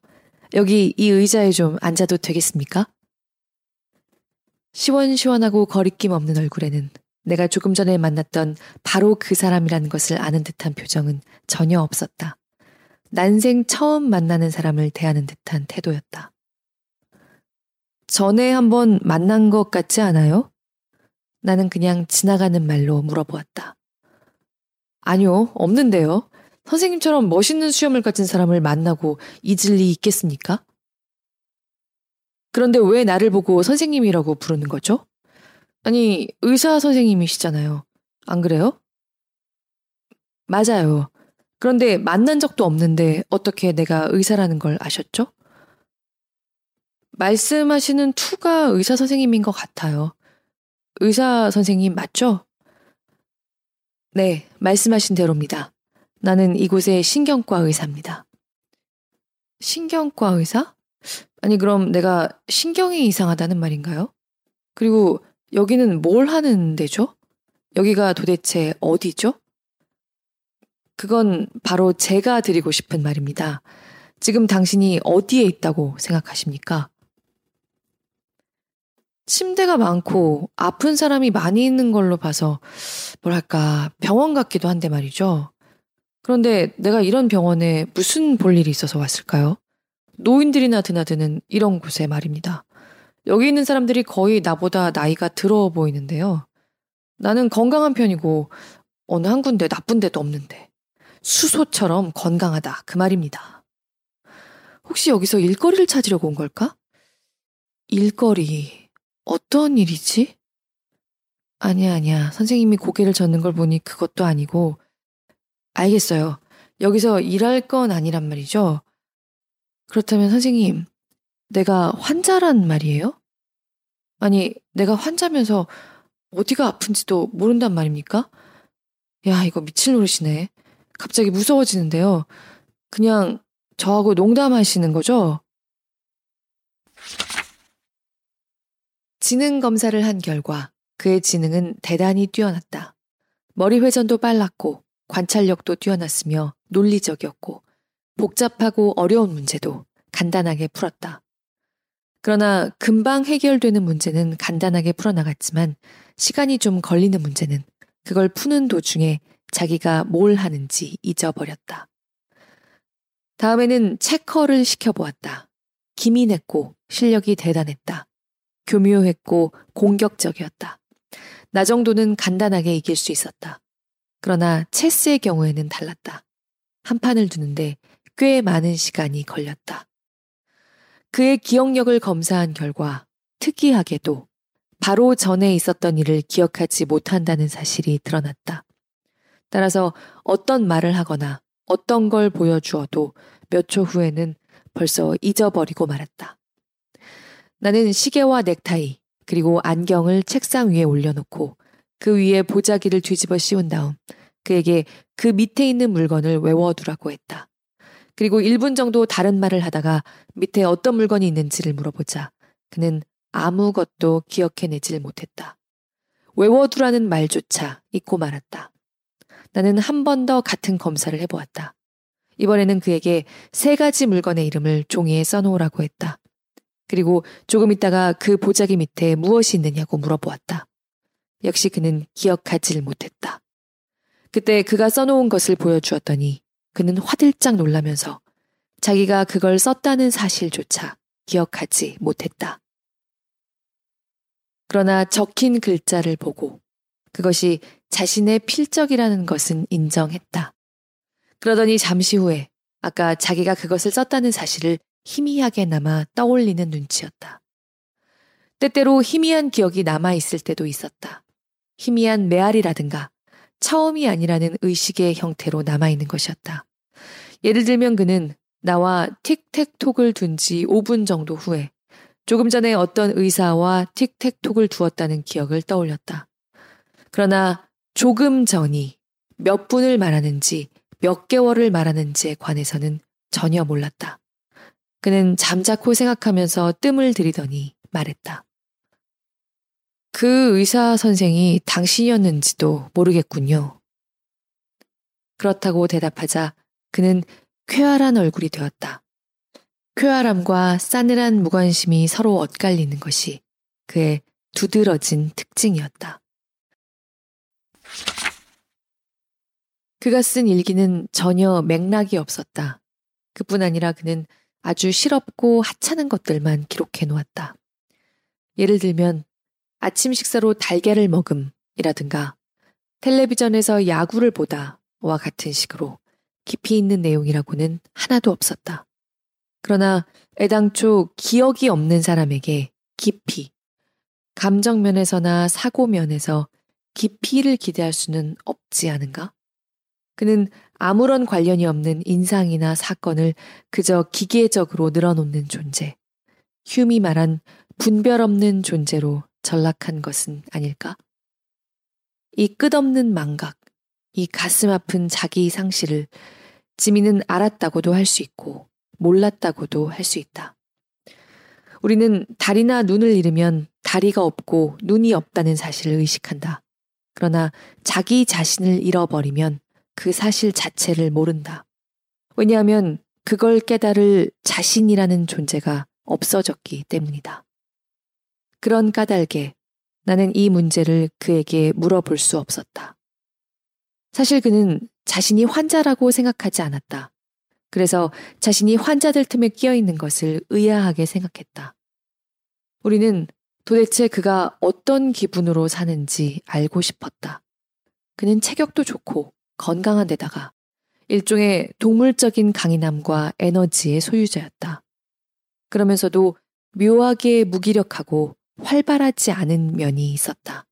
여기 이 의자에 좀 앉아도 되겠습니까? 시원시원하고 거리낌 없는 얼굴에는 내가 조금 전에 만났던 바로 그 사람이라는 것을 아는 듯한 표정은 전혀 없었다. 난생 처음 만나는 사람을 대하는 듯한 태도였다. 전에 한번 만난 것 같지 않아요? 나는 그냥 지나가는 말로 물어보았다. 아니요, 없는데요. 선생님처럼 멋있는 수염을 가진 사람을 만나고 잊을 리 있겠습니까? 그런데 왜 나를 보고 선생님이라고 부르는 거죠? 아니, 의사 선생님이시잖아요. 안 그래요? 맞아요. 그런데 만난 적도 없는데 어떻게 내가 의사라는 걸 아셨죠? 말씀하시는 투가 의사 선생님인 것 같아요. 의사 선생님 맞죠? 네, 말씀하신 대로입니다. 나는 이곳의 신경과 의사입니다. 신경과 의사? 아니, 그럼 내가 신경이 이상하다는 말인가요? 그리고 여기는 뭘 하는 데죠? 여기가 도대체 어디죠? 그건 바로 제가 드리고 싶은 말입니다. 지금 당신이 어디에 있다고 생각하십니까? 침대가 많고 아픈 사람이 많이 있는 걸로 봐서 뭐랄까 병원 같기도 한데 말이죠. 그런데 내가 이런 병원에 무슨 볼 일이 있어서 왔을까요? 노인들이나 드나드는 이런 곳에 말입니다. 여기 있는 사람들이 거의 나보다 나이가 들어 보이는데요. 나는 건강한 편이고 어느 한 군데 나쁜 데도 없는데 수소처럼 건강하다 그 말입니다. 혹시 여기서 일거리를 찾으려고 온 걸까? 일거리 어떤 일이지? 아니야 아니야 선생님이 고개를 젓는 걸 보니 그것도 아니고 알겠어요. 여기서 일할 건 아니란 말이죠. 그렇다면 선생님, 내가 환자란 말이에요? 아니, 내가 환자면서 어디가 아픈지도 모른단 말입니까? 야, 이거 미칠 노릇이네. 갑자기 무서워지는데요. 그냥 저하고 농담하시는 거죠? 지능 검사를 한 결과 그의 지능은 대단히 뛰어났다. 머리 회전도 빨랐고 관찰력도 뛰어났으며 논리적이었고 복잡하고 어려운 문제도 간단하게 풀었다. 그러나 금방 해결되는 문제는 간단하게 풀어나갔지만 시간이 좀 걸리는 문제는 그걸 푸는 도중에 자기가 뭘 하는지 잊어버렸다. 다음에는 체커를 시켜보았다. 기민했고 실력이 대단했다. 교묘했고 공격적이었다. 나 정도는 간단하게 이길 수 있었다. 그러나 체스의 경우에는 달랐다. 한 판을 두는데 꽤 많은 시간이 걸렸다. 그의 기억력을 검사한 결과 특이하게도 바로 전에 있었던 일을 기억하지 못한다는 사실이 드러났다. 따라서 어떤 말을 하거나 어떤 걸 보여주어도 몇 초 후에는 벌써 잊어버리고 말았다. 나는 시계와 넥타이, 그리고 안경을 책상 위에 올려놓고 그 위에 보자기를 뒤집어 씌운 다음 그에게 그 밑에 있는 물건을 외워두라고 했다. 그리고 1분 정도 다른 말을 하다가 밑에 어떤 물건이 있는지를 물어보자 그는 아무것도 기억해내질 못했다. 외워두라는 말조차 잊고 말았다. 나는 한 번 더 같은 검사를 해보았다. 이번에는 그에게 세 가지 물건의 이름을 종이에 써놓으라고 했다. 그리고 조금 있다가 그 보자기 밑에 무엇이 있느냐고 물어보았다. 역시 그는 기억하질 못했다. 그때 그가 써놓은 것을 보여주었더니 그는 화들짝 놀라면서 자기가 그걸 썼다는 사실조차 기억하지 못했다. 그러나 적힌 글자를 보고 그것이 자신의 필적이라는 것은 인정했다. 그러더니 잠시 후에 아까 자기가 그것을 썼다는 사실을 희미하게나마 떠올리는 눈치였다. 때때로 희미한 기억이 남아있을 때도 있었다. 희미한 메아리라든가 처음이 아니라는 의식의 형태로 남아있는 것이었다. 예를 들면 그는 나와 틱택톡을 둔 지 5분 정도 후에 조금 전에 어떤 의사와 틱택톡을 두었다는 기억을 떠올렸다. 그러나 조금 전이 몇 분을 말하는지 몇 개월을 말하는지에 관해서는 전혀 몰랐다. 그는 잠자코 생각하면서 뜸을 들이더니 말했다. 그 의사 선생이 당신이었는지도 모르겠군요. 그렇다고 대답하자 그는 쾌활한 얼굴이 되었다. 쾌활함과 싸늘한 무관심이 서로 엇갈리는 것이 그의 두드러진 특징이었다. 그가 쓴 일기는 전혀 맥락이 없었다. 그뿐 아니라 그는 아주 실없고 하찮은 것들만 기록해 놓았다. 예를 들면 아침 식사로 달걀을 먹음이라든가 텔레비전에서 야구를 보다와 같은 식으로 깊이 있는 내용이라고는 하나도 없었다. 그러나 애당초 기억이 없는 사람에게 깊이, 감정면에서나 사고면에서 깊이를 기대할 수는 없지 않은가? 그는 아무런 관련이 없는 인상이나 사건을 그저 기계적으로 늘어놓는 존재, 휴미 말한 분별 없는 존재로 전락한 것은 아닐까? 이 끝없는 망각, 이 가슴 아픈 자기 상실을 지민은 알았다고도 할 수 있고 몰랐다고도 할 수 있다. 우리는 다리나 눈을 잃으면 다리가 없고 눈이 없다는 사실을 의식한다. 그러나 자기 자신을 잃어버리면 그 사실 자체를 모른다. 왜냐하면 그걸 깨달을 자신이라는 존재가 없어졌기 때문이다. 그런 까닭에 나는 이 문제를 그에게 물어볼 수 없었다. 사실 그는 자신이 환자라고 생각하지 않았다. 그래서 자신이 환자들 틈에 끼어 있는 것을 의아하게 생각했다. 우리는 도대체 그가 어떤 기분으로 사는지 알고 싶었다. 그는 체격도 좋고 건강한 데다가 일종의 동물적인 강인함과 에너지의 소유자였다. 그러면서도 묘하게 무기력하고 활발하지 않은 면이 있었다.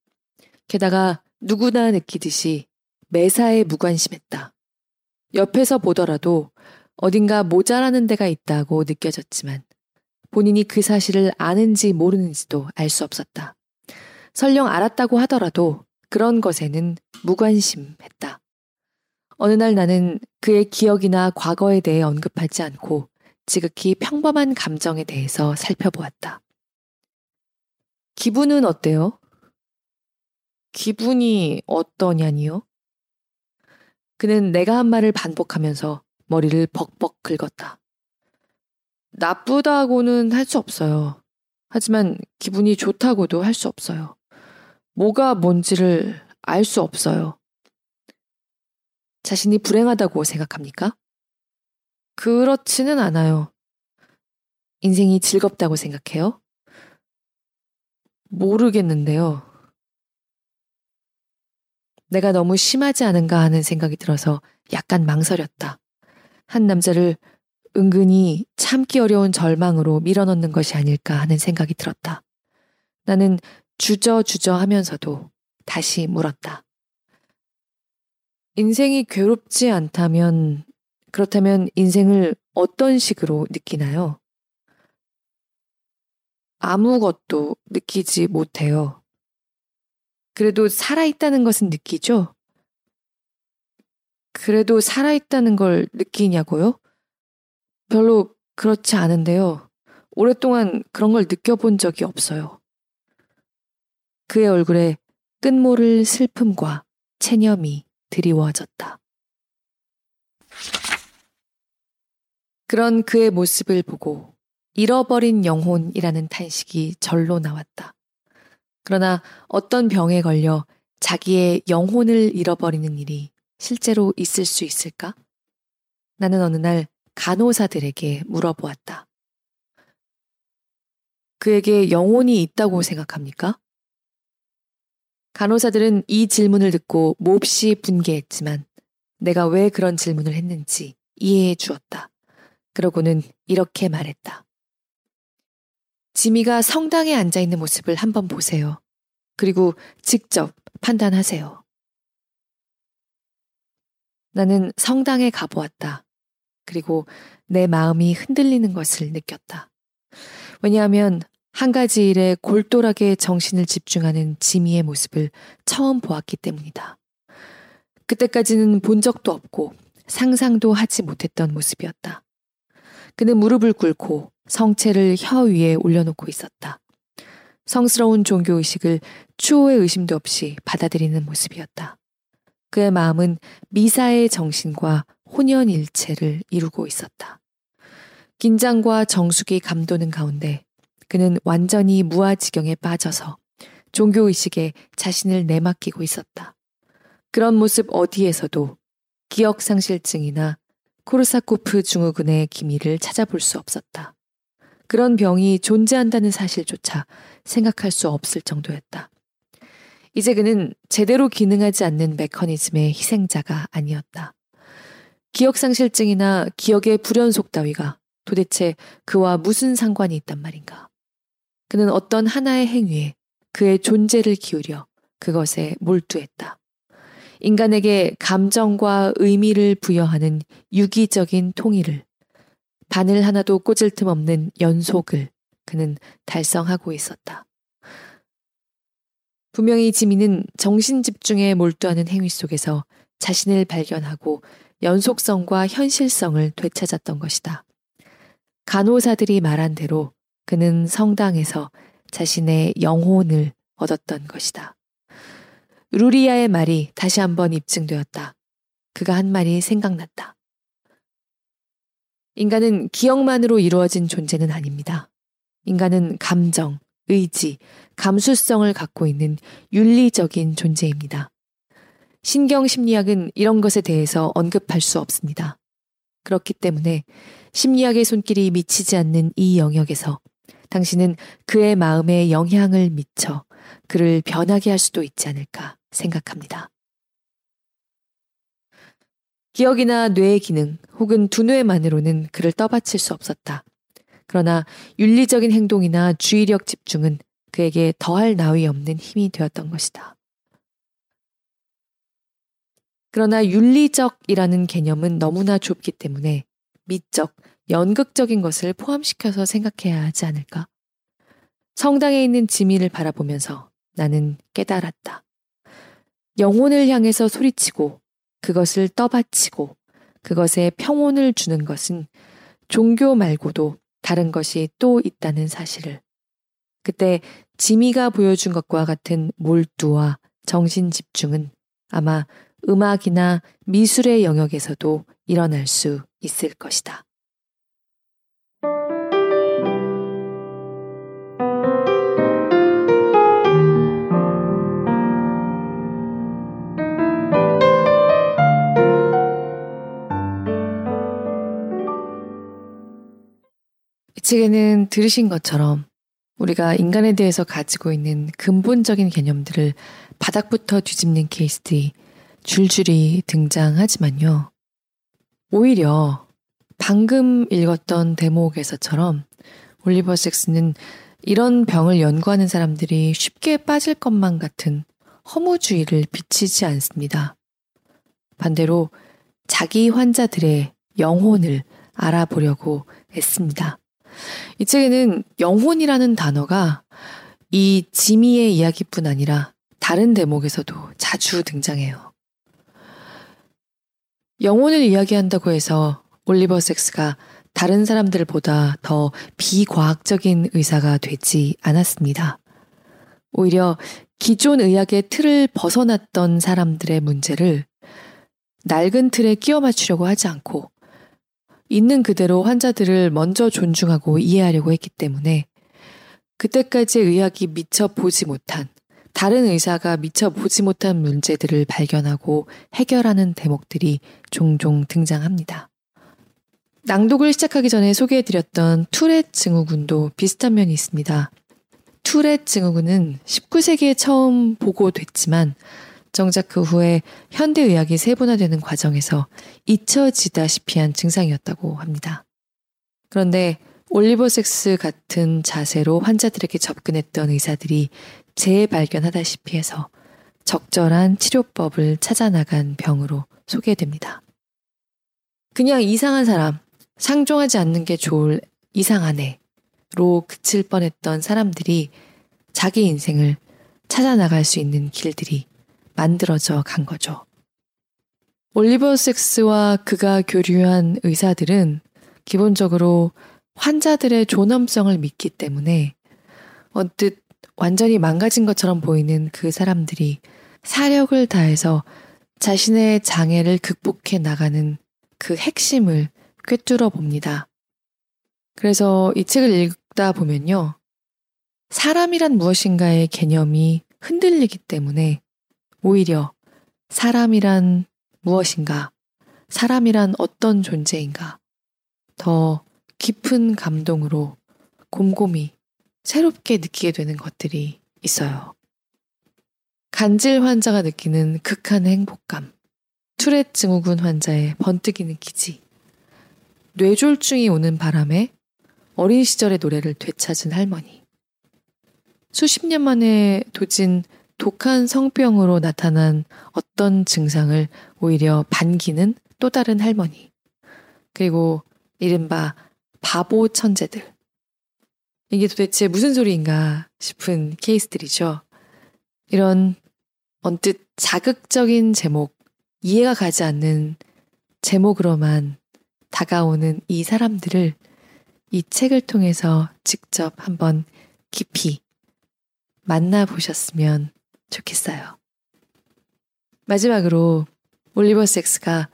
게다가 누구나 느끼듯이 매사에 무관심했다. 옆에서 보더라도 어딘가 모자라는 데가 있다고 느껴졌지만 본인이 그 사실을 아는지 모르는지도 알 수 없었다. 설령 알았다고 하더라도 그런 것에는 무관심했다. 어느 날 나는 그의 기억이나 과거에 대해 언급하지 않고 지극히 평범한 감정에 대해서 살펴보았다. 기분은 어때요? 기분이 어떠냐니요? 그는 내가 한 말을 반복하면서 머리를 벅벅 긁었다. 나쁘다고는 할 수 없어요. 하지만 기분이 좋다고도 할 수 없어요. 뭐가 뭔지를 알 수 없어요. 자신이 불행하다고 생각합니까? 그렇지는 않아요. 인생이 즐겁다고 생각해요? 모르겠는데요. 내가 너무 심하지 않은가 하는 생각이 들어서 약간 망설였다. 한 남자를 은근히 참기 어려운 절망으로 밀어넣는 것이 아닐까 하는 생각이 들었다. 나는 주저주저 하면서도 다시 물었다. 인생이 괴롭지 않다면, 그렇다면 인생을 어떤 식으로 느끼나요? 아무것도 느끼지 못해요. 그래도 살아있다는 것은 느끼죠? 그래도 살아있다는 걸 느끼냐고요? 별로 그렇지 않은데요. 오랫동안 그런 걸 느껴본 적이 없어요. 그의 얼굴에 끝모를 슬픔과 체념이 드리워졌다. 그런 그의 모습을 보고 잃어버린 영혼이라는 탄식이 절로 나왔다. 그러나 어떤 병에 걸려 자기의 영혼을 잃어버리는 일이 실제로 있을 수 있을까? 나는 어느 날 간호사들에게 물어보았다. 그에게 영혼이 있다고 생각합니까? 간호사들은 이 질문을 듣고 몹시 분개했지만 내가 왜 그런 질문을 했는지 이해해 주었다. 그러고는 이렇게 말했다. 지미가 성당에 앉아 있는 모습을 한번 보세요. 그리고 직접 판단하세요. 나는 성당에 가보았다. 그리고 내 마음이 흔들리는 것을 느꼈다. 왜냐하면 한 가지 일에 골똘하게 정신을 집중하는 지미의 모습을 처음 보았기 때문이다. 그때까지는 본 적도 없고 상상도 하지 못했던 모습이었다. 그는 무릎을 꿇고 성체를 혀 위에 올려놓고 있었다. 성스러운 종교의식을 추호의 의심도 없이 받아들이는 모습이었다. 그의 마음은 미사의 정신과 혼연일체를 이루고 있었다. 긴장과 정숙이 감도는 가운데 그는 완전히 무아지경에 빠져서 종교의식에 자신을 내맡기고 있었다. 그런 모습 어디에서도 기억상실증이나 코르사코프 증후군의 기미를 찾아볼 수 없었다. 그런 병이 존재한다는 사실조차 생각할 수 없을 정도였다. 이제 그는 제대로 기능하지 않는 메커니즘의 희생자가 아니었다. 기억상실증이나 기억의 불연속 따위가 도대체 그와 무슨 상관이 있단 말인가. 그는 어떤 하나의 행위에 그의 존재를 기울여 그것에 몰두했다. 인간에게 감정과 의미를 부여하는 유기적인 통일을 바늘 하나도 꽂을 틈 없는 연속을 그는 달성하고 있었다. 분명히 지민은 정신 집중에 몰두하는 행위 속에서 자신을 발견하고 연속성과 현실성을 되찾았던 것이다. 간호사들이 말한 대로 그는 성당에서 자신의 영혼을 얻었던 것이다. 루리아의 말이 다시 한번 입증되었다. 그가 한 말이 생각났다. 인간은 기억만으로 이루어진 존재는 아닙니다. 인간은 감정, 의지, 감수성을 갖고 있는 윤리적인 존재입니다. 신경심리학은 이런 것에 대해서 언급할 수 없습니다. 그렇기 때문에 심리학의 손길이 미치지 않는 이 영역에서 당신은 그의 마음에 영향을 미쳐 그를 변하게 할 수도 있지 않을까 생각합니다. 기억이나 뇌의 기능 혹은 두뇌만으로는 그를 떠받칠 수 없었다. 그러나 윤리적인 행동이나 주의력 집중은 그에게 더할 나위 없는 힘이 되었던 것이다. 그러나 윤리적이라는 개념은 너무나 좁기 때문에 미적, 연극적인 것을 포함시켜서 생각해야 하지 않을까? 성당에 있는 지민을 바라보면서 나는 깨달았다. 영혼을 향해서 소리치고 그것을 떠받치고 그것에 평온을 주는 것은 종교 말고도 다른 것이 또 있다는 사실을. 그때 지미가 보여준 것과 같은 몰두와 정신 집중은 아마 음악이나 미술의 영역에서도 일어날 수 있을 것이다. 이 책에는 들으신 것처럼 우리가 인간에 대해서 가지고 있는 근본적인 개념들을 바닥부터 뒤집는 케이스들이 줄줄이 등장하지만요. 오히려 방금 읽었던 대목에서처럼 올리버 섹스는 이런 병을 연구하는 사람들이 쉽게 빠질 것만 같은 허무주의를 비치지 않습니다. 반대로 자기 환자들의 영혼을 알아보려고 했습니다. 이 책에는 영혼이라는 단어가 이 지미의 이야기뿐 아니라 다른 대목에서도 자주 등장해요. 영혼을 이야기한다고 해서 올리버 섹스가 다른 사람들보다 더 비과학적인 의사가 되지 않았습니다. 오히려 기존 의학의 틀을 벗어났던 사람들의 문제를 낡은 틀에 끼워 맞추려고 하지 않고 있는 그대로 환자들을 먼저 존중하고 이해하려고 했기 때문에 그때까지 의학이 미처 보지 못한 다른 의사가 미처 보지 못한 문제들을 발견하고 해결하는 대목들이 종종 등장합니다. 낭독을 시작하기 전에 소개해드렸던 투렛 증후군도 비슷한 면이 있습니다. 투렛 증후군은 19세기에 처음 보고됐지만 정작 그 후에 현대의학이 세분화되는 과정에서 잊혀지다시피 한 증상이었다고 합니다. 그런데 올리버 섹스 같은 자세로 환자들에게 접근했던 의사들이 재발견하다시피 해서 적절한 치료법을 찾아나간 병으로 소개됩니다. 그냥 이상한 사람, 상종하지 않는 게 좋을 이상한 애로 그칠 뻔했던 사람들이 자기 인생을 찾아나갈 수 있는 길들이 만들어져 간 거죠. 올리버 섹스와 그가 교류한 의사들은 기본적으로 환자들의 존엄성을 믿기 때문에 언뜻 완전히 망가진 것처럼 보이는 그 사람들이 사력을 다해서 자신의 장애를 극복해 나가는 그 핵심을 꿰뚫어 봅니다. 그래서 이 책을 읽다 보면요. 사람이란 무엇인가의 개념이 흔들리기 때문에 오히려 사람이란 무엇인가, 사람이란 어떤 존재인가, 더 깊은 감동으로 곰곰이 새롭게 느끼게 되는 것들이 있어요. 간질 환자가 느끼는 극한의 행복감, 투렛 증후군 환자의 번뜩이는 기지, 뇌졸중이 오는 바람에 어린 시절의 노래를 되찾은 할머니, 수십 년 만에 도진 독한 성병으로 나타난 어떤 증상을 오히려 반기는 또 다른 할머니. 그리고 이른바 바보 천재들. 이게 도대체 무슨 소리인가 싶은 케이스들이죠. 이런 언뜻 자극적인 제목, 이해가 가지 않는 제목으로만 다가오는 이 사람들을 이 책을 통해서 직접 한번 깊이 만나보셨으면 좋겠어요. 마지막으로 올리버 섹스가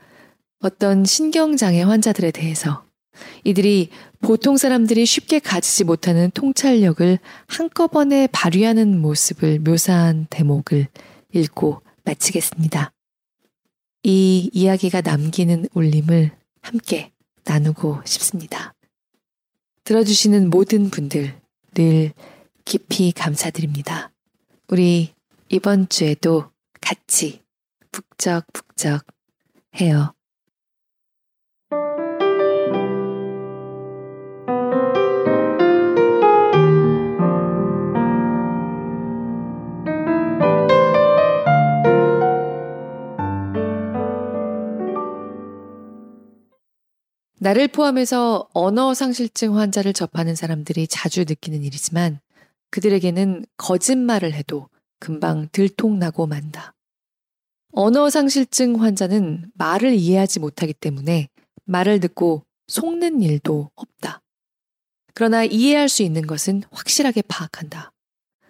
어떤 신경장애 환자들에 대해서 이들이 보통 사람들이 쉽게 가지지 못하는 통찰력을 한꺼번에 발휘하는 모습을 묘사한 대목을 읽고 마치겠습니다. 이 이야기가 남기는 울림을 함께 나누고 싶습니다. 들어주시는 모든 분들 늘 깊이 감사드립니다. 우리 이번 주에도 같이 북적북적 해요. 나를 포함해서 언어 상실증 환자를 접하는 사람들이 자주 느끼는 일이지만 그들에게는 거짓말을 해도 금방 들통나고 만다. 언어 상실증 환자는 말을 이해하지 못하기 때문에 말을 듣고 속는 일도 없다. 그러나 이해할 수 있는 것은 확실하게 파악한다.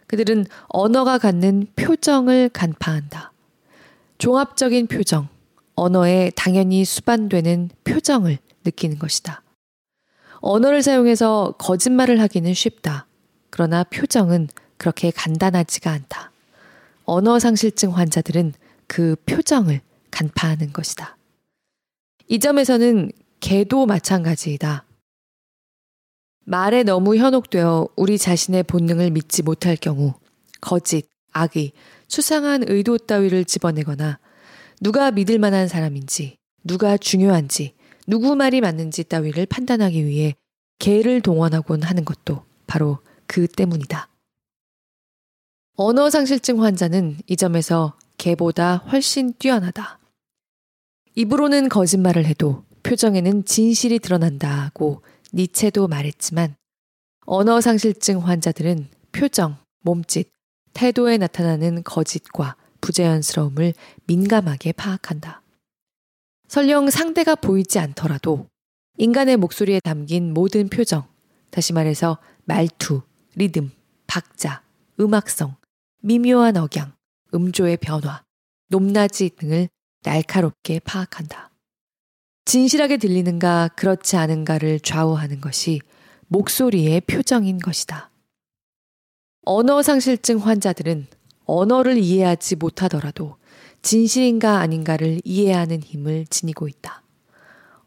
그들은 언어가 갖는 표정을 간파한다. 종합적인 표정, 언어에 당연히 수반되는 표정을 느끼는 것이다. 언어를 사용해서 거짓말을 하기는 쉽다. 그러나 표정은 그렇게 간단하지가 않다. 언어 상실증 환자들은 그 표정을 간파하는 것이다. 이 점에서는 개도 마찬가지이다. 말에 너무 현혹되어 우리 자신의 본능을 믿지 못할 경우 거짓, 악의, 수상한 의도 따위를 집어내거나 누가 믿을 만한 사람인지, 누가 중요한지, 누구 말이 맞는지 따위를 판단하기 위해 개를 동원하곤 하는 것도 바로 그 때문이다. 언어상실증 환자는 이 점에서 개보다 훨씬 뛰어나다. 입으로는 거짓말을 해도 표정에는 진실이 드러난다고 니체도 말했지만 언어상실증 환자들은 표정, 몸짓, 태도에 나타나는 거짓과 부자연스러움을 민감하게 파악한다. 설령 상대가 보이지 않더라도 인간의 목소리에 담긴 모든 표정, 다시 말해서 말투, 리듬, 박자, 음악성, 미묘한 억양, 음조의 변화, 높낮이 등을 날카롭게 파악한다. 진실하게 들리는가 그렇지 않은가를 좌우하는 것이 목소리의 표정인 것이다. 언어상실증 환자들은 언어를 이해하지 못하더라도 진실인가 아닌가를 이해하는 힘을 지니고 있다.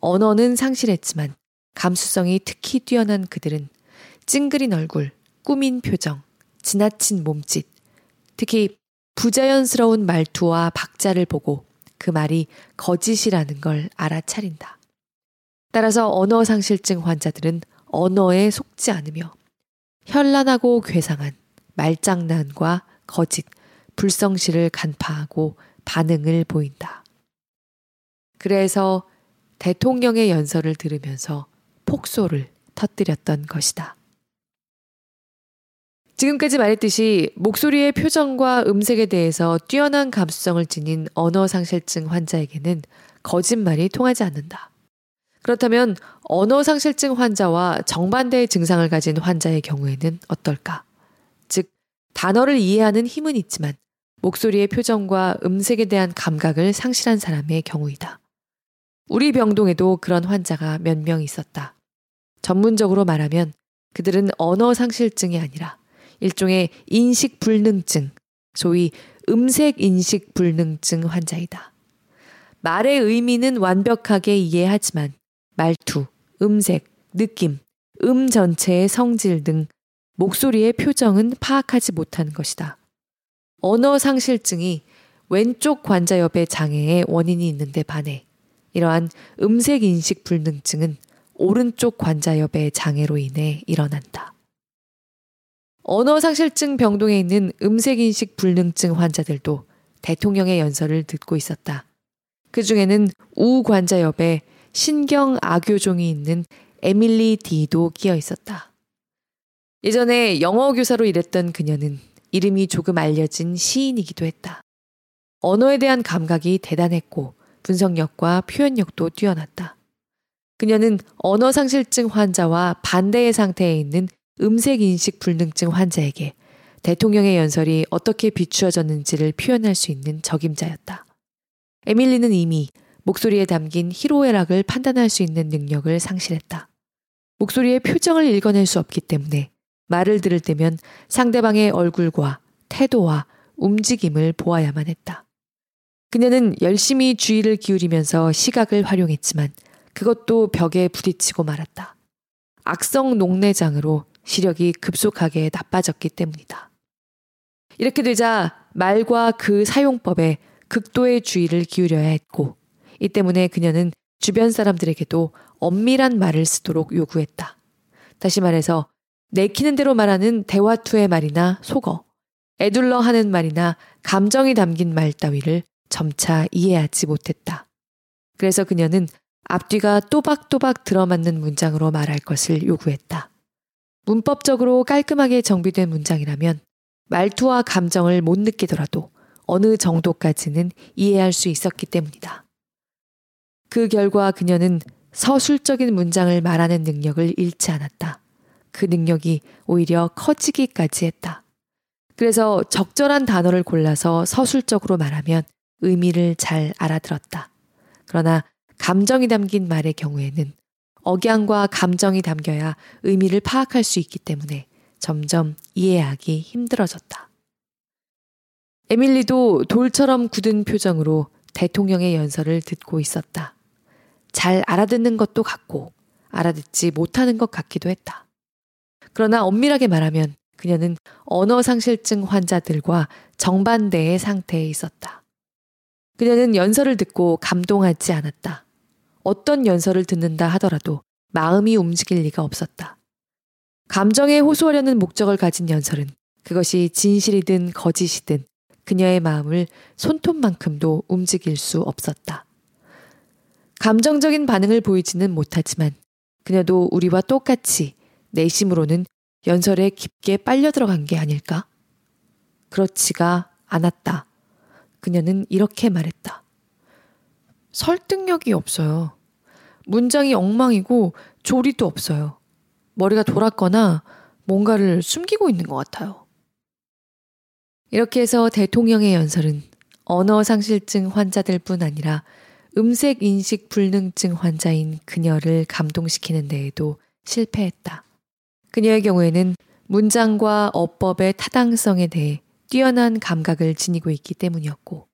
언어는 상실했지만 감수성이 특히 뛰어난 그들은 찡그린 얼굴, 꾸민 표정, 지나친 몸짓, 특히 부자연스러운 말투와 박자를 보고 그 말이 거짓이라는 걸 알아차린다. 따라서 언어 상실증 환자들은 언어에 속지 않으며 현란하고 괴상한 말장난과 거짓, 불성실을 간파하고 반응을 보인다. 그래서 대통령의 연설을 들으면서 폭소를 터뜨렸던 것이다. 지금까지 말했듯이 목소리의 표정과 음색에 대해서 뛰어난 감수성을 지닌 언어상실증 환자에게는 거짓말이 통하지 않는다. 그렇다면 언어상실증 환자와 정반대의 증상을 가진 환자의 경우에는 어떨까? 즉, 단어를 이해하는 힘은 있지만 목소리의 표정과 음색에 대한 감각을 상실한 사람의 경우이다. 우리 병동에도 그런 환자가 몇 명 있었다. 전문적으로 말하면 그들은 언어 상실증이 아니라 일종의 인식 불능증, 소위 음색 인식 불능증 환자이다. 말의 의미는 완벽하게 이해하지만 말투, 음색, 느낌, 음 전체의 성질 등 목소리의 표정은 파악하지 못하는 것이다. 언어 상실증이 왼쪽 관자엽의 장애의 원인이 있는데 반해 이러한 음색 인식 불능증은 오른쪽 관자엽의 장애로 인해 일어난다. 언어 상실증 병동에 있는 음색 인식 불능증 환자들도 대통령의 연설을 듣고 있었다. 그 중에는 우관자엽에 신경 악교종이 있는 에밀리 디도 끼어 있었다. 예전에 영어 교사로 일했던 그녀는 이름이 조금 알려진 시인이기도 했다. 언어에 대한 감각이 대단했고 분석력과 표현력도 뛰어났다. 그녀는 언어상실증 환자와 반대의 상태에 있는 음색 인식 불능증 환자에게 대통령의 연설이 어떻게 비추어졌는지를 표현할 수 있는 적임자였다. 에밀리는 이미 목소리에 담긴 희로애락을 판단할 수 있는 능력을 상실했다. 목소리의 표정을 읽어낼 수 없기 때문에 말을 들을 때면 상대방의 얼굴과 태도와 움직임을 보아야만 했다. 그녀는 열심히 주의를 기울이면서 시각을 활용했지만 그것도 벽에 부딪히고 말았다. 악성 녹내장으로 시력이 급속하게 나빠졌기 때문이다. 이렇게 되자 말과 그 사용법에 극도의 주의를 기울여야 했고, 이 때문에 그녀는 주변 사람들에게도 엄밀한 말을 쓰도록 요구했다. 다시 말해서 내키는 대로 말하는 대화투의 말이나 속어, 애둘러 하는 말이나 감정이 담긴 말 따위를 점차 이해하지 못했다. 그래서 그녀는 앞뒤가 또박또박 들어맞는 문장으로 말할 것을 요구했다. 문법적으로 깔끔하게 정비된 문장이라면 말투와 감정을 못 느끼더라도 어느 정도까지는 이해할 수 있었기 때문이다. 그 결과 그녀는 서술적인 문장을 말하는 능력을 잃지 않았다. 그 능력이 오히려 커지기까지 했다. 그래서 적절한 단어를 골라서 서술적으로 말하면 의미를 잘 알아들었다. 그러나 감정이 담긴 말의 경우에는 억양과 감정이 담겨야 의미를 파악할 수 있기 때문에 점점 이해하기 힘들어졌다. 에밀리도 돌처럼 굳은 표정으로 대통령의 연설을 듣고 있었다. 잘 알아듣는 것도 같고 알아듣지 못하는 것 같기도 했다. 그러나 엄밀하게 말하면 그녀는 언어상실증 환자들과 정반대의 상태에 있었다. 그녀는 연설을 듣고 감동하지 않았다. 어떤 연설을 듣는다 하더라도 마음이 움직일 리가 없었다. 감정에 호소하려는 목적을 가진 연설은 그것이 진실이든 거짓이든 그녀의 마음을 손톱만큼도 움직일 수 없었다. 감정적인 반응을 보이지는 못하지만 그녀도 우리와 똑같이 내심으로는 연설에 깊게 빨려 들어간 게 아닐까? 그렇지가 않았다. 그녀는 이렇게 말했다. 설득력이 없어요. 문장이 엉망이고 조리도 없어요. 머리가 돌았거나 뭔가를 숨기고 있는 것 같아요. 이렇게 해서 대통령의 연설은 언어상실증 환자들 뿐 아니라 음색 인식 불능증 환자인 그녀를 감동시키는 데에도 실패했다. 그녀의 경우에는 문장과 어법의 타당성에 대해 뛰어난 감각을 지니고 있기 때문이었고,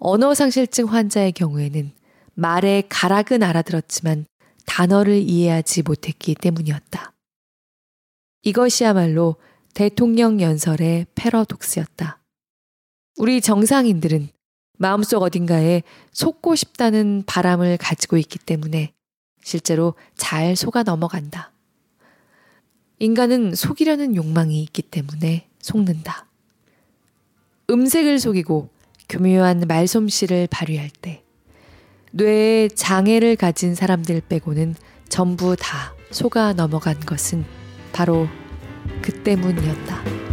언어상실증 환자의 경우에는 말의 가락은 알아들었지만 단어를 이해하지 못했기 때문이었다. 이것이야말로 대통령 연설의 패러독스였다. 우리 정상인들은 마음속 어딘가에 속고 싶다는 바람을 가지고 있기 때문에 실제로 잘 속아 넘어간다. 인간은 속이려는 욕망이 있기 때문에 속는다. 음색을 속이고 교묘한 말솜씨를 발휘할 때 뇌에 장애를 가진 사람들 빼고는 전부 다 속아 넘어간 것은 바로 그 때문이었다.